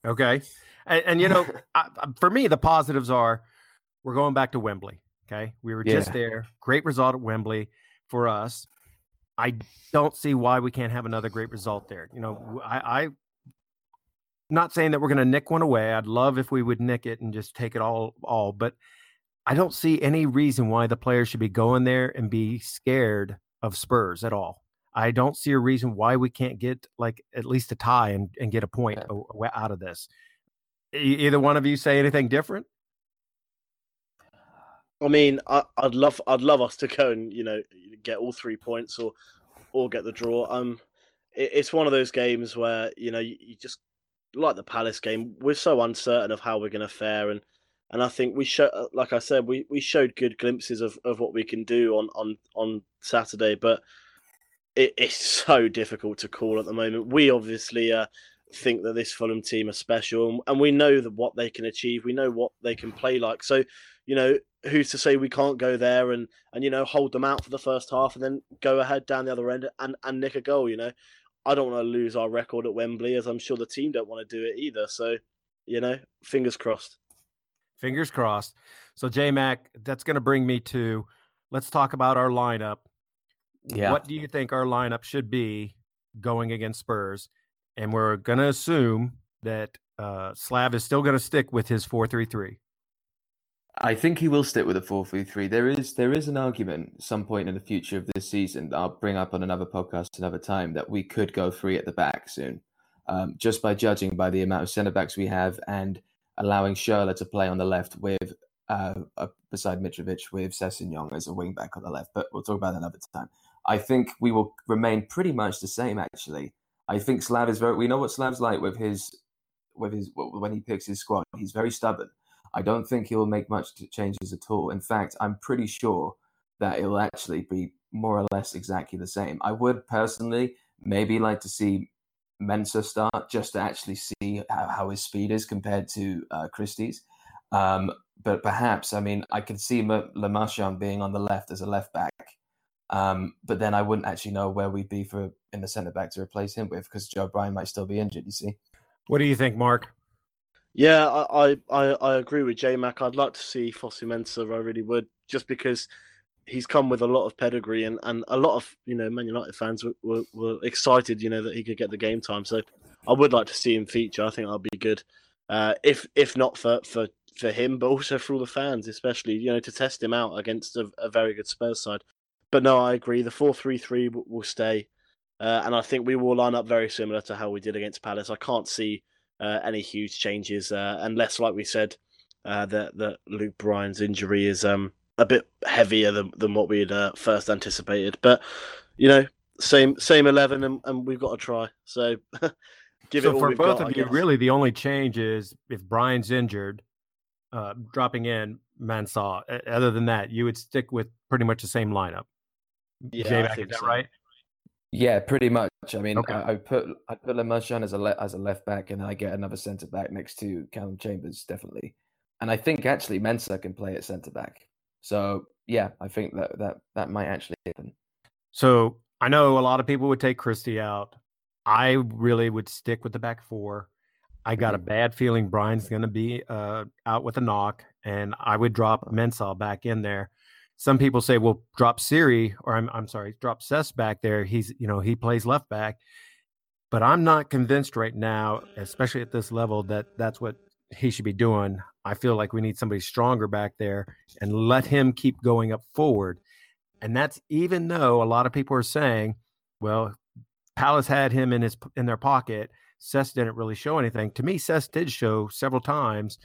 Okay. And, and you know, <laughs> I, for me, the positives are we're going back to Wembley. Okay. We were just Yeah. there. Great result at Wembley for us. I don't see why we can't have another great result there. You know, I, I not saying that we're going to nick one away. I'd love if we would nick it and just take it all, all, but I don't see any reason why the players should be going there and be scared of Spurs at all. I don't see a reason why we can't get like at least a tie and, and get a point Yeah. a- a- out of this. Either one of you say anything different? I mean, I, I'd love, I'd love us to go and you know get all three points or, or get the draw. Um, it, it's one of those games where you know you, you just like the Palace game. We're so uncertain of how we're going to fare, and and I think we show, like I said, we, we showed good glimpses of, of what we can do on on on Saturday, but it, it's <laughs> so difficult to call at the moment. We obviously uh, think that this Fulham team are special, and, we know that what they can achieve. We know what they can play like. So, you know, who's to say we can't go there and and you know hold them out for the first half and then go ahead down the other end and and nick a goal? You know, I don't want to lose our record at Wembley, as I'm sure the team don't want to do it either. So, you know, fingers crossed. Fingers crossed. So, J Mac, that's going to bring me to let's talk about our lineup. Yeah. What do you think our lineup should be going against Spurs? And we're going to assume that uh, Slav is still going to stick with his 4 3 3. I think he will stick with a four three three. There is there is an argument some point in the future of this season that I'll bring up on another podcast another time that we could go three at the back soon, um, just by judging by the amount of centre backs we have and allowing Schürrle to play on the left with uh, uh, beside Mitrovic with Sessegnon as a wing back on the left. But we'll talk about that another time. I think we will remain pretty much the same. Actually, I think Slav is very. We know what Slav's like with his with his when he picks his squad. He's very stubborn. I don't think he'll make much changes at all. In fact, I'm pretty sure that it'll actually be more or less exactly the same. I would personally maybe like to see Mensah start just to actually see how, how his speed is compared to uh, Christie's. Um, but perhaps, I mean, I could see M- being on the left as a left back. Um, but then I wouldn't actually know where we'd be for in the centre back to replace him with because Joe Bryan might still be injured. You see? What do you think, Mark? Yeah, I, I, I, I agree with J Mac. I'd like to see Fosu-Mensah. I really would, just because he's come with a lot of pedigree and, and a lot of you know Man United fans were, were, were excited, you know, that he could get the game time. So I would like to see him feature. I think that'll be good. Uh, if if not for, for, for him, but also for all the fans, especially you know to test him out against a, a very good Spurs side. But no, I agree. The four three three will stay, uh, and I think we will line up very similar to how we did against Palace. I can't see uh, any huge changes, uh, unless, like we said, uh, that that Luke Bryan's injury is um, a bit heavier than, than what we had uh, first anticipated. But you know, same same eleven, and, and we've got to try. So <laughs> give it so for both got, of you, really the only change is if Bryan's injured, uh, dropping in Mensah. Other than that, you would stick with pretty much the same lineup. Yeah, I J-Mac, think is that so. right? Yeah, pretty much. I mean, Okay. I, I put I put Le Marchand as a le- as a left back, and I get another centre back next to Calum Chambers, definitely. And I think actually Mensah can play at centre back. So yeah, I think that that that might actually happen. So I know a lot of people would take Christie out. I really would stick with the back four. I got a bad feeling Bryan's going to be uh, out with a knock, and I would drop Mensah back in there. Some people say, "Well, drop Seri," or I'm I'm sorry, drop Cess back there. He's you know he plays left back, but I'm not convinced right now, especially at this level, that that's what he should be doing. I feel like we need somebody stronger back there and let him keep going up forward. And that's even though a lot of people are saying, well, Palace had him in his in their pocket. Cess didn't really show anything. To me, Cess did show several times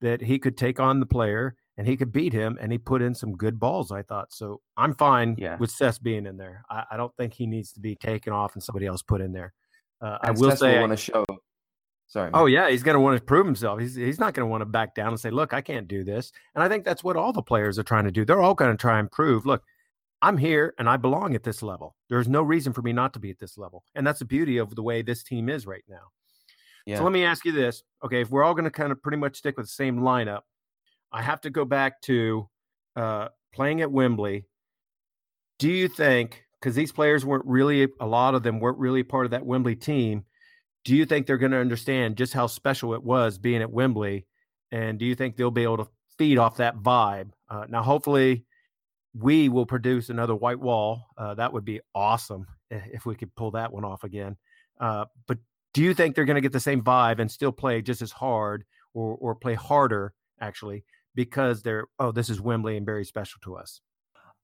that he could take on the player and he could beat him, and he put in some good balls. I thought so. I'm fine yeah. with Cess being in there. I, I, don't think he needs to be taken off and somebody else put in there. Uh, I will say, I want to show. Sorry. Man. Oh yeah, he's going to want to prove himself. He's he's not going to want to back down and say, "Look, I can't do this." And I think that's what all the players are trying to do. They're all going to try and prove, "Look, I'm here and I belong at this level. There's no reason for me not to be at this level. And that's the beauty of the way this team is right now. Yeah. So let me ask you this. Okay, if we're all going to kind of pretty much stick with the same lineup, I have to go back to uh, playing at Wembley. Do you think, because these players weren't really, a lot of them weren't really part of that Wembley team, do you think they're going to understand just how special it was being at Wembley? And do you think they'll be able to feed off that vibe? Uh, now, hopefully, we will produce another white wall. Uh, that would be awesome if we could pull that one off again. Uh, but do you think they're going to get the same vibe and still play just as hard or or play harder actually because they're oh this is Wembley and very special to us?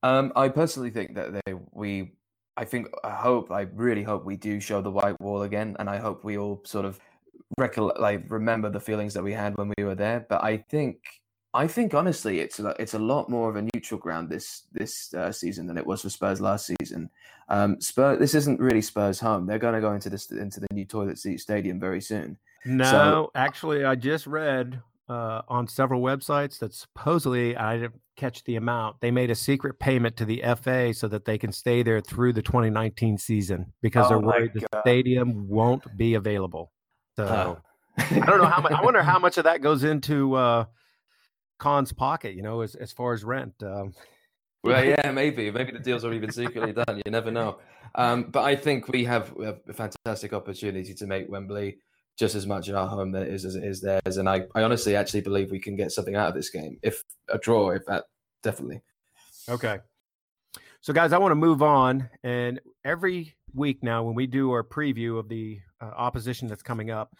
Um, I personally think that they we I think I hope I really hope we do show the white wall again, and I hope we all sort of recollect like remember the feelings that we had when we were there. But I think I think honestly, it's a, it's a lot more of a neutral ground this this uh, season than it was for Spurs last season. Um, Spurs, this isn't really Spurs' home. They're going to go into this into the new toilet seat stadium very soon. No, so, actually, I just read uh, on several websites that supposedly I didn't catch the amount. They made a secret payment to the FA so that they can stay there through the 2019 season because oh they're worried the stadium won't be available. So I don't know how much. I wonder how much of that goes into. Uh, Khan's pocket, you know, as as far as rent. Um, <laughs> well, yeah, maybe maybe the deals are even secretly done. You never know. Um, but I think we have, we have a fantastic opportunity to make Wembley just as much in our home it is as it is theirs. And I, I honestly actually believe we can get something out of this game. If a draw, if that definitely. Okay. So, guys, I want to move on. And every week now, when we do our preview of the uh, opposition that's coming up,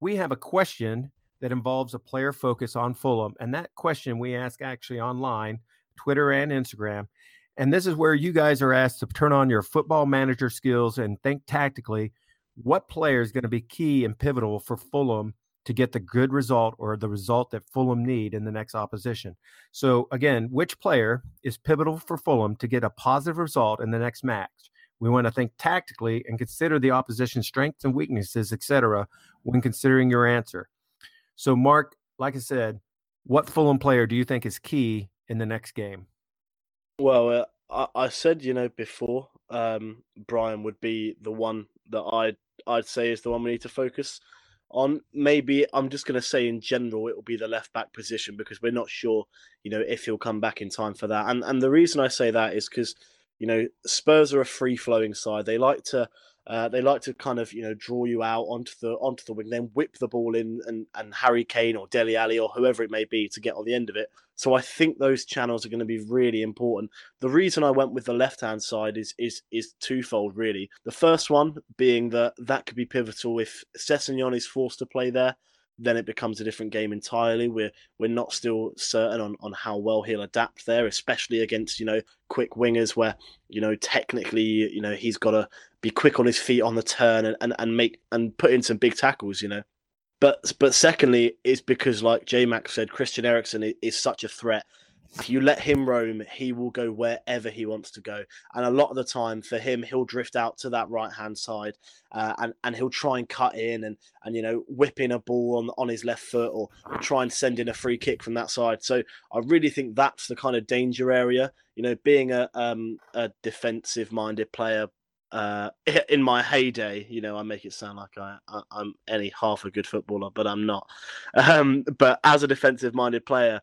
we have a question that involves a player focus on Fulham. And that question we ask actually online, Twitter and Instagram. And this is where you guys are asked to turn on your football manager skills and think tactically what player is going to be key and pivotal for Fulham to get the good result or the result that Fulham need in the next opposition. So again, which player is pivotal for Fulham to get a positive result in the next match? We want to think tactically and consider the opposition's strengths and weaknesses, etc., when considering your answer. So, Mark, like I said, what Fulham player do you think is key in the next game? Well, uh, I, I, said you know before, um, Bryan would be the one that I'd I'd say is the one we need to focus on. Maybe I'm just going to say in general it will be the left back position because we're not sure, you know, if he'll come back in time for that. And and the reason I say that is because you know Spurs are a free flowing side. They like to uh, they like to kind of you know draw you out onto the onto the wing, then whip the ball in, and and Harry Kane or Dele Alli or whoever it may be to get on the end of it. So I think those channels are going to be really important. The reason I went with the left hand side is is is twofold really. The first one being that that could be pivotal if Sessegnon is forced to play there then it becomes a different game entirely. We're we're not still certain on, on how well he'll adapt there, especially against you know quick wingers where you know technically you know he's got to be quick on his feet on the turn and, and, and make and put in some big tackles. You know, but but secondly, it's because like J Max said, Christian Eriksen is, is such a threat if you let him roam, he will go wherever he wants to go. And a lot of the time, for him, he'll drift out to that right hand side, uh, and and he'll try and cut in and and you know whip in a ball on on his left foot, or, try and send in a free kick from that side. So I really think that's the kind of danger area. You know, being a um, a defensive minded player, uh, <laughs> in my heyday, you know, I make it sound like I, I am any half a good footballer, but I'm not. <laughs> Um, but as a defensive minded player,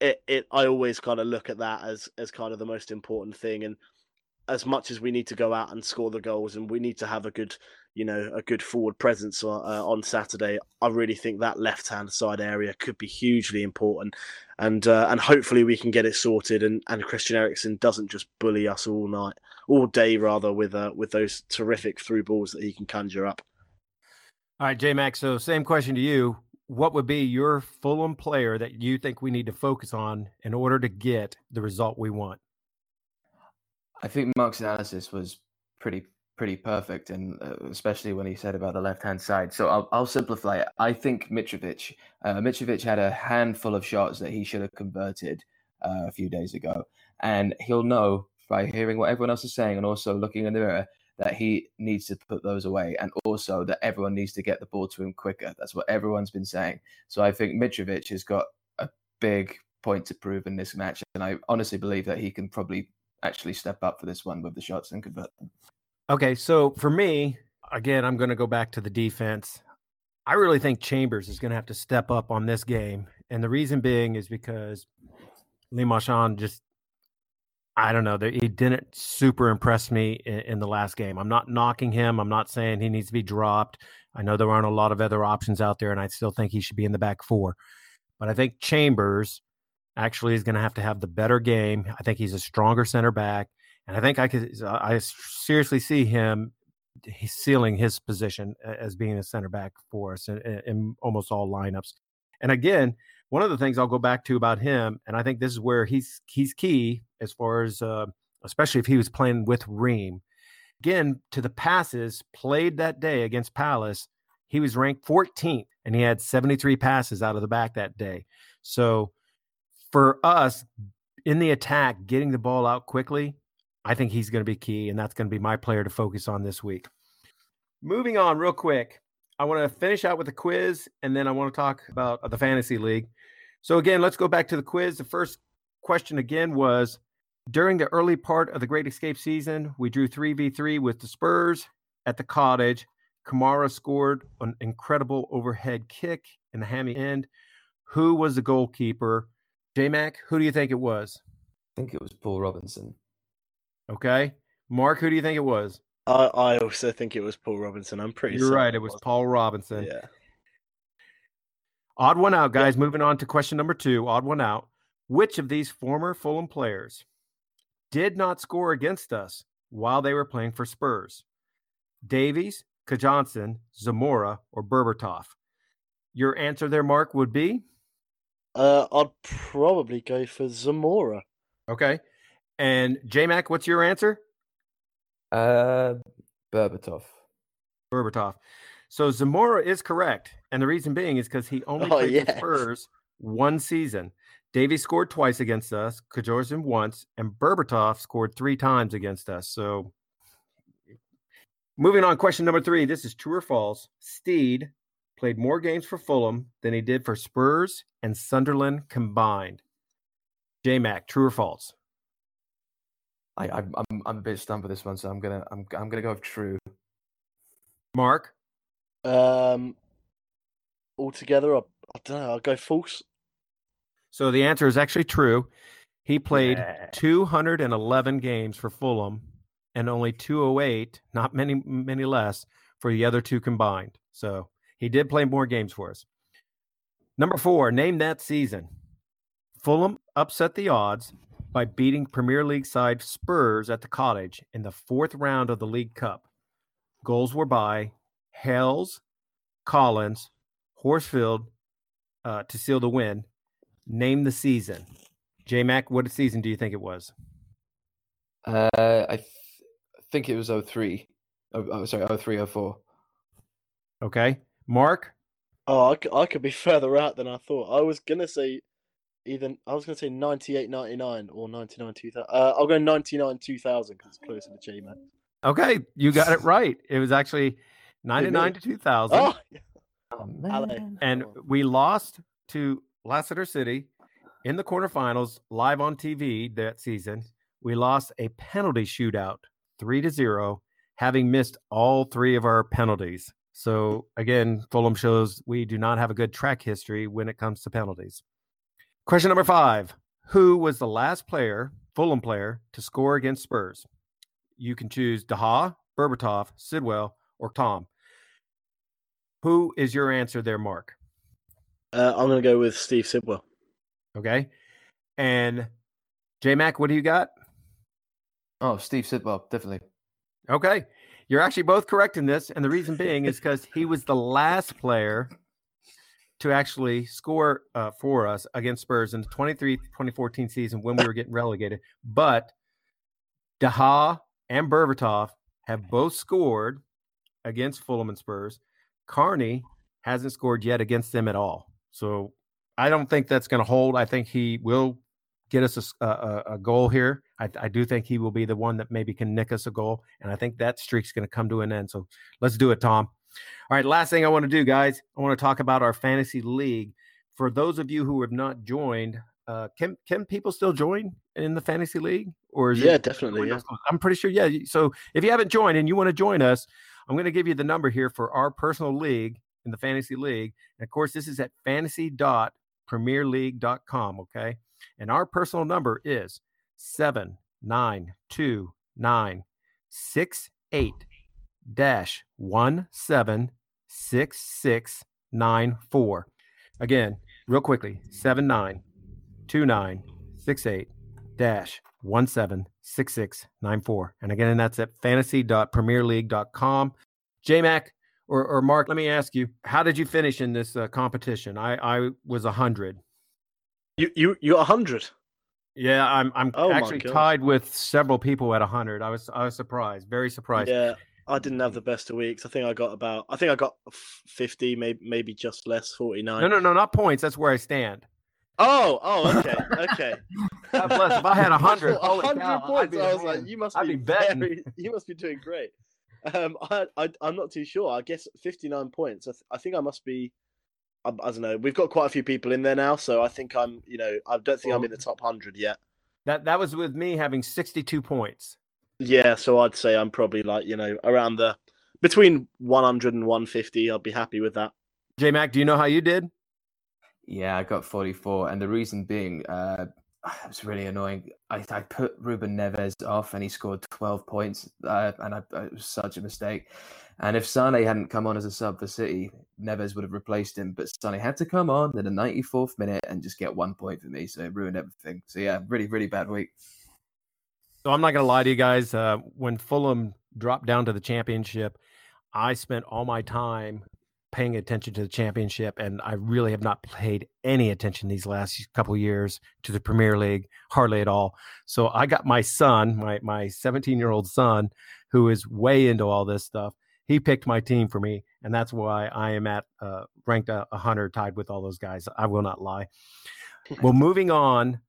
it, it I always kind of look at that as as kind of the most important thing. And as much as we need to go out and score the goals, and we need to have a good, you know, a good forward presence on, uh, on Saturday, I really think that left hand side area could be hugely important, and uh, and hopefully we can get it sorted, and, and Christian Eriksen doesn't just bully us all night, all day rather, with uh, with those terrific through balls that he can conjure up. All right, J Max. So same question to you. What would be your Fulham player that you think we need to focus on in order to get the result we want? I think Mark's analysis was pretty pretty perfect, and uh, especially when he said about the left hand side. So I'll, I'll simplify it. I think Mitrovic, uh, Mitrovic had a handful of shots that he should have converted uh, a few days ago, and he'll know by hearing what everyone else is saying and also looking in the mirror that he needs to put those away, and also that everyone needs to get the ball to him quicker. That's what everyone's been saying. So I think Mitrovic has got a big point to prove in this match, and I honestly believe that he can probably actually step up for this one with the shots and convert them. Okay, so for me, again, I'm going to go back to the defense. I really think Chambers is going to have to step up on this game, and the reason being is because Lee just, I don't know, he didn't super impress me in, the last game. I'm not knocking him. I'm not saying he needs to be dropped. I know there aren't a lot of other options out there, and I still think he should be in the back four. But I think Chambers actually is going to have to have the better game. I think he's a stronger center back, and I think I could I seriously see him sealing his position as being a center back for us in, in, almost all lineups. And again, one of the things I'll go back to about him, and I think this is where he's he's key as far as uh, especially if he was playing with Ream. Again, to the passes played that day against Palace, he was ranked 14th, and he had 73 passes out of the back that day. So for us in the attack, getting the ball out quickly, I think he's going to be key, and that's going to be my player to focus on this week. Moving on, real quick, I want to finish out with a quiz, and then I want to talk about uh, the fantasy league. So again, let's go back to the quiz. The first question again was during the early part of the Great Escape season, we drew 3v3 with the Spurs at the cottage. Kamara scored an incredible overhead kick in the hammy end. Who was the goalkeeper? J Mac, who do you think it was? I think it was Paul Robinson. Okay. Mark, who do you think it was? I, I also think it was Paul Robinson. I'm pretty sure. You're right. It was, Paul Robinson. Yeah. Odd one out, guys. Yeah. Moving on to question number two. Odd one out. Which of these former Fulham players did not score against us while they were playing for Spurs? Davies, Kajohnson, Zamora, or Berbatov? Your answer there, Mark, would be? Uh, I'd probably go for Zamora. Okay. And J Mac, what's your answer? Uh, Berbatov. Berbatov. So Zamora is correct, and the reason being is because he <laughs> only oh, played yes. for Spurs one season. Davies scored twice against us, Kajorzen once, and Berbatov scored three times against us. So, moving on, question number three. This is true or false. Steed played more games for Fulham than he did for Spurs and Sunderland combined. J Mac, true or false? I, I I'm I'm a bit stumped with this one, so I'm gonna I'm I'm gonna go with true. Mark, um, altogether, I, I don't know. I'll go false. So the answer is actually true. He played yeah. 211 games for Fulham and only 208, not many many less, for the other two combined. So he did play more games for us. Number four, name that season. Fulham upset the odds by beating Premier League side Spurs at the cottage in the fourth round of the League Cup. Goals were by Hayles, Collins, Horsfield uh, to seal the win. Name the season. J Mac, what season do you think it was? Uh, I th- think it was 03. Oh, oh, sorry, 03, 04. Okay. Mark? Oh, I, I could be <laughs> further out than I thought. I was going to say either, I was going to say 98 99 or 99 2000. Uh, I'll go 99 2000 because it's closer to J Man. Okay, you got it right. It was actually 99 to 2000. Oh, oh man. And we lost to Leicester City in the quarterfinals live on TV that season. We lost a penalty shootout 3 to 0 having missed all three of our penalties. So again, Fulham shows we do not have a good track history when it comes to penalties. Question number five Who was the last player, Fulham player, to score against Spurs? you can choose Zaha, Berbatov, Sidwell, or Tom. Who is your answer there, Mark? Uh, I'm going to go with Steve Sidwell. Okay. And J Mac, what do you got? Oh, Steve Sidwell, definitely. Okay. You're actually both correct in this. And the reason being is because he was the last player to actually score uh, for us against Spurs in the 23 2014 season when we were getting relegated. But Zaha and Berbatov have both scored against Fulham and Spurs. Cairney hasn't scored yet against them at all. So I don't think that's going to hold. I think he will get us a, a, a goal here. I, I, do think he will be the one that maybe can nick us a goal. And I think that streak's going to come to an end. So let's do it, Tom. All right, last thing I want to do, guys, I want to talk about our fantasy league. For those of you who have not joined, uh, can can people still join in the fantasy league? Or yeah, it, definitely. Yeah. I'm pretty sure. Yeah. So if you haven't joined and you want to join us, I'm going to give you the number here for our personal league in the fantasy league. And of course, this is at fantasy.premierleague.com. Okay. And our personal number is seven nine two nine six eight dash one seven six six nine four. Again, real quickly, seven nine two nine six eight dash one seven six six nine four. And again, that's at fantasy.premierleague.com. JMac or, or Mark, let me ask you, how did you finish in this uh, competition? I, I was a hundred. You you you a hundred? Yeah, I'm I'm oh actually tied with several people at hundred. I was I was surprised, very surprised. Yeah, I didn't have the best of weeks. I think I got about I think I got fifty, maybe maybe just less, forty nine. No, no, no, not points. That's where I stand. Oh, oh, <laughs> okay, okay. God bless. If I had a <laughs> hundred, hundred points, I was like, you must I'd be, be very, <laughs> you must be doing great. Um, I, I, I'm not too sure. I guess 59 points. I, th- I think I must be. I, I, don't know. We've got quite a few people in there now, so I think I'm. You know, I don't think well, I'm in the top hundred yet. That that was with me having 62 points. Yeah, so I'd say I'm probably like you know around the between 100 and 150. I'll be happy with that. J Mac, do you know how you did? Yeah, I got 44, and the reason being, uh, <sighs> it was really annoying. I, I put Ruben Neves off, and he scored 12 points, uh, and I, it was such a mistake. And if Sane hadn't come on as a sub for City, Neves would have replaced him. But Sane had to come on in the 94th minute and just get one point for me, so it ruined everything. So yeah, really, really bad week. So I'm not going to lie to you guys. Uh, when Fulham dropped down to the championship, I spent all my time paying attention to the championship, and I really have not paid any attention these last couple years to the Premier League, hardly at all. So I got my son, my my 17 year old son, who is way into all this stuff. He picked my team for me, and that's why I am at uh, ranked a, a hundred, tied with all those guys. I will not lie. <laughs> well, moving on.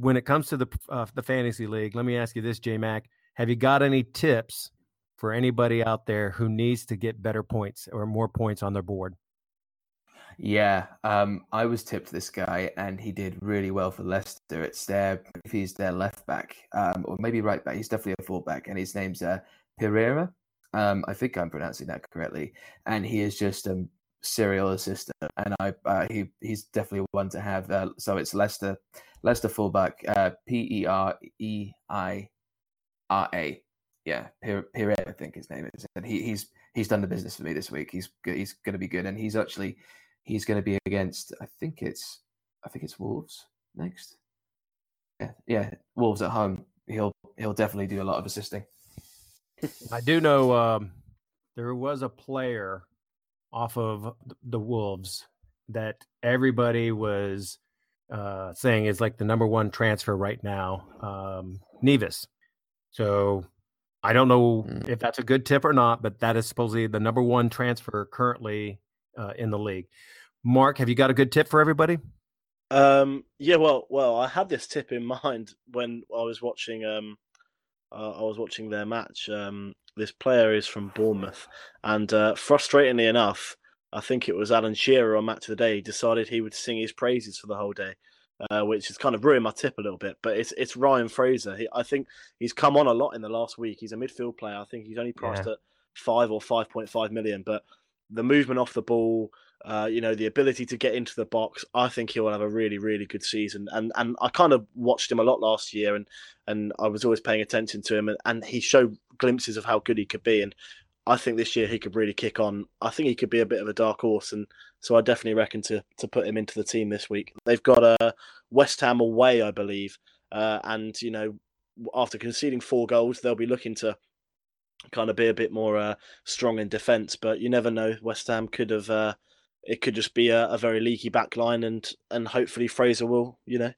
When it comes to the uh, the fantasy league, let me ask you this, J Mac: Have you got any tips for anybody out there who needs to get better points or more points on their board? Yeah, um, I was tipped this guy, and he did really well for Leicester. It's their if he's their left back, um, or maybe right back. He's definitely a fullback, and his name's uh, Pereira. Um, I think I'm pronouncing that correctly, and he is just a serial assistant. And I uh, he he's definitely one to have. Uh, so it's Leicester, Leicester fullback, uh, P E R E I R A yeah, Pierre, I think his name is, and he, he's he's done the business for me this week. He's he's going to be good, and he's actually he's going to be against. I think it's I think it's Wolves next. Yeah, yeah, Wolves at home. He'll he'll definitely do a lot of assisting. I do know um, there was a player off of the Wolves that everybody was uh, saying is like the number one transfer right now, um, Neves. So I don't know mm. if that's a good tip or not, but that is supposedly the number one transfer currently uh, in the league. Mark, have you got a good tip for everybody? Um, yeah, well, well, I had this tip in <laughs> mind when I was watching. Um, uh, I was watching their match. Um, this player is from Bournemouth, and uh, frustratingly enough, I think it was Alan Shearer on Match of the Day decided he would sing his praises for the whole day uh, which has kind of ruined my tip a little bit. But it's it's Ryan Fraser. He, I think he's come on a lot in the last week. He's a midfield player. I think he's only priced yeah. at five or five point five million. But the movement off the ball, uh, you know, the ability to get into the box. I think he will have a really, really good season. And and I kind of watched him a lot last year, and and I was always paying attention to him, and, and he showed glimpses of how good he could be. And I think this year he could really kick on. I think he could be a bit of a dark horse, and so I definitely reckon to to put him into the team this week. They've got a uh, West Ham away, I believe, uh, and you know, after conceding four goals, they'll be looking to kind of be a bit more uh, strong in defence. But you never know. West Ham could have. Uh, it could just be a, a, very leaky back line, and and hopefully Fraser will, you know,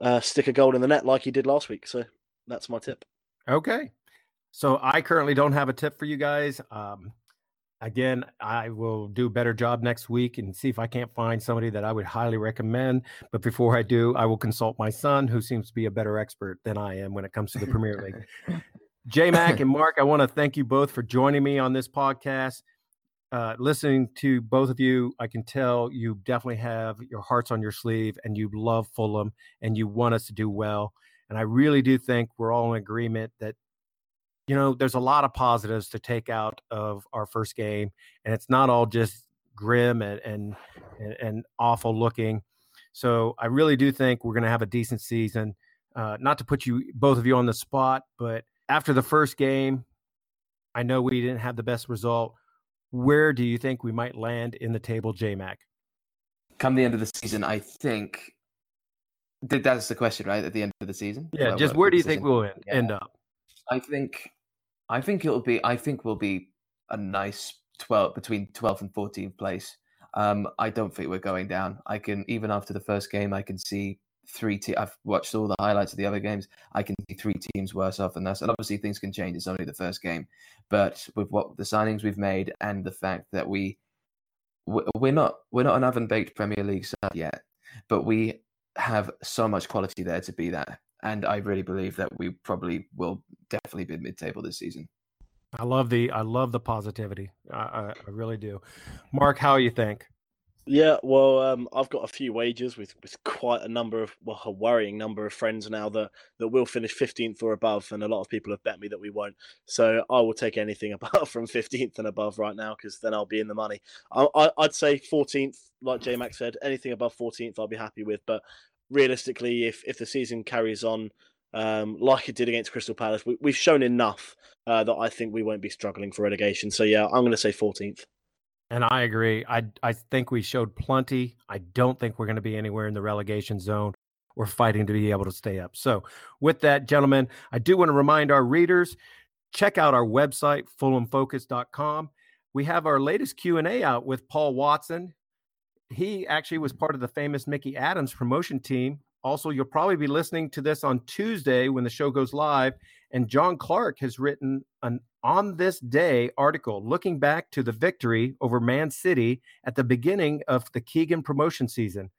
uh, stick a goal in the net like he did last week. So that's my tip. Okay. So I currently don't have a tip for you guys. Um, again, I will do a better job next week and see if I can't find somebody that I would highly recommend. But before I do, I will consult my son, who seems to be a better expert than I am when it comes to the Premier League. <laughs> J Mac and Mark, I want to thank you both for joining me on this podcast. Uh, listening to both of you, I can tell you definitely have your hearts on your sleeve and you love Fulham and you want us to do well. And I really do think we're all in agreement that, you know, there's a lot of positives to take out of our first game. And it's not all just grim and, and, and awful looking. So I really do think we're going to have a decent season. Uh, not to put you both of you on the spot, but after the first game, I know we didn't have the best result. Where do you think we might land in the table, JMac? Come the end of the season, I think. That's the question, right? At the end of the season. Yeah. Just where do you think we'll end, yeah. end up? I think, I think it'll be. I think we'll be a nice twelve between twelfth and fourteenth place. Um, I don't think we're going down. I can even after the first game, I can see three teams. I've watched all the highlights of the other games. I can see three teams worse off than us. And obviously, things can change. It's only the first game, but with what the signings we've made and the fact that we we're not we're not an oven baked Premier League side yet, but we have so much quality there to be that. And I really believe that we probably will definitely be mid table this season. I love the I love the positivity. I, I, I really do. Mark, how you think? Yeah, well, um, I've got a few wagers with, with quite a number of, well, a worrying number of friends now that, that will finish 15th or above, and a lot of people have bet me that we won't. So I will take anything <laughs> apart from 15th and above right now because then I'll be in the money. I, I, would say 14th, like J Max said, anything above 14th I'll be happy with. But realistically, if, if the season carries on um, like it did against Crystal Palace, we, have shown enough uh, that I think we won't be struggling for relegation. So yeah, I'm going to say 14th. And I agree. I I think we showed plenty. I don't think we're going to be anywhere in the relegation zone. We're fighting to be able to stay up. So, with that, gentlemen, I do want to remind our readers check out our website fulhamfocus.com. We have our latest Q&A out with Paul Watson. He actually was part of the famous Micky Adams promotion team. Also, you'll probably be listening to this on Tuesday when the show goes live and John Clark has written an on this day article looking back to the victory over Man City at the beginning of the Keegan promotion season.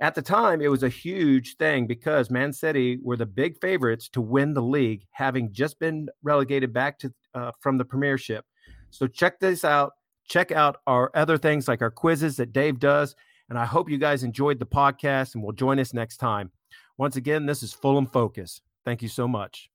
At the time, it was a huge thing because Man City were the big favorites to win the league, having just been relegated back to uh, from the Premiership. So check this out. Check out our other things like our quizzes that Dave does. And I hope you guys enjoyed the podcast and will join us next time. Once again, this is Fulham Focus. Thank you so much.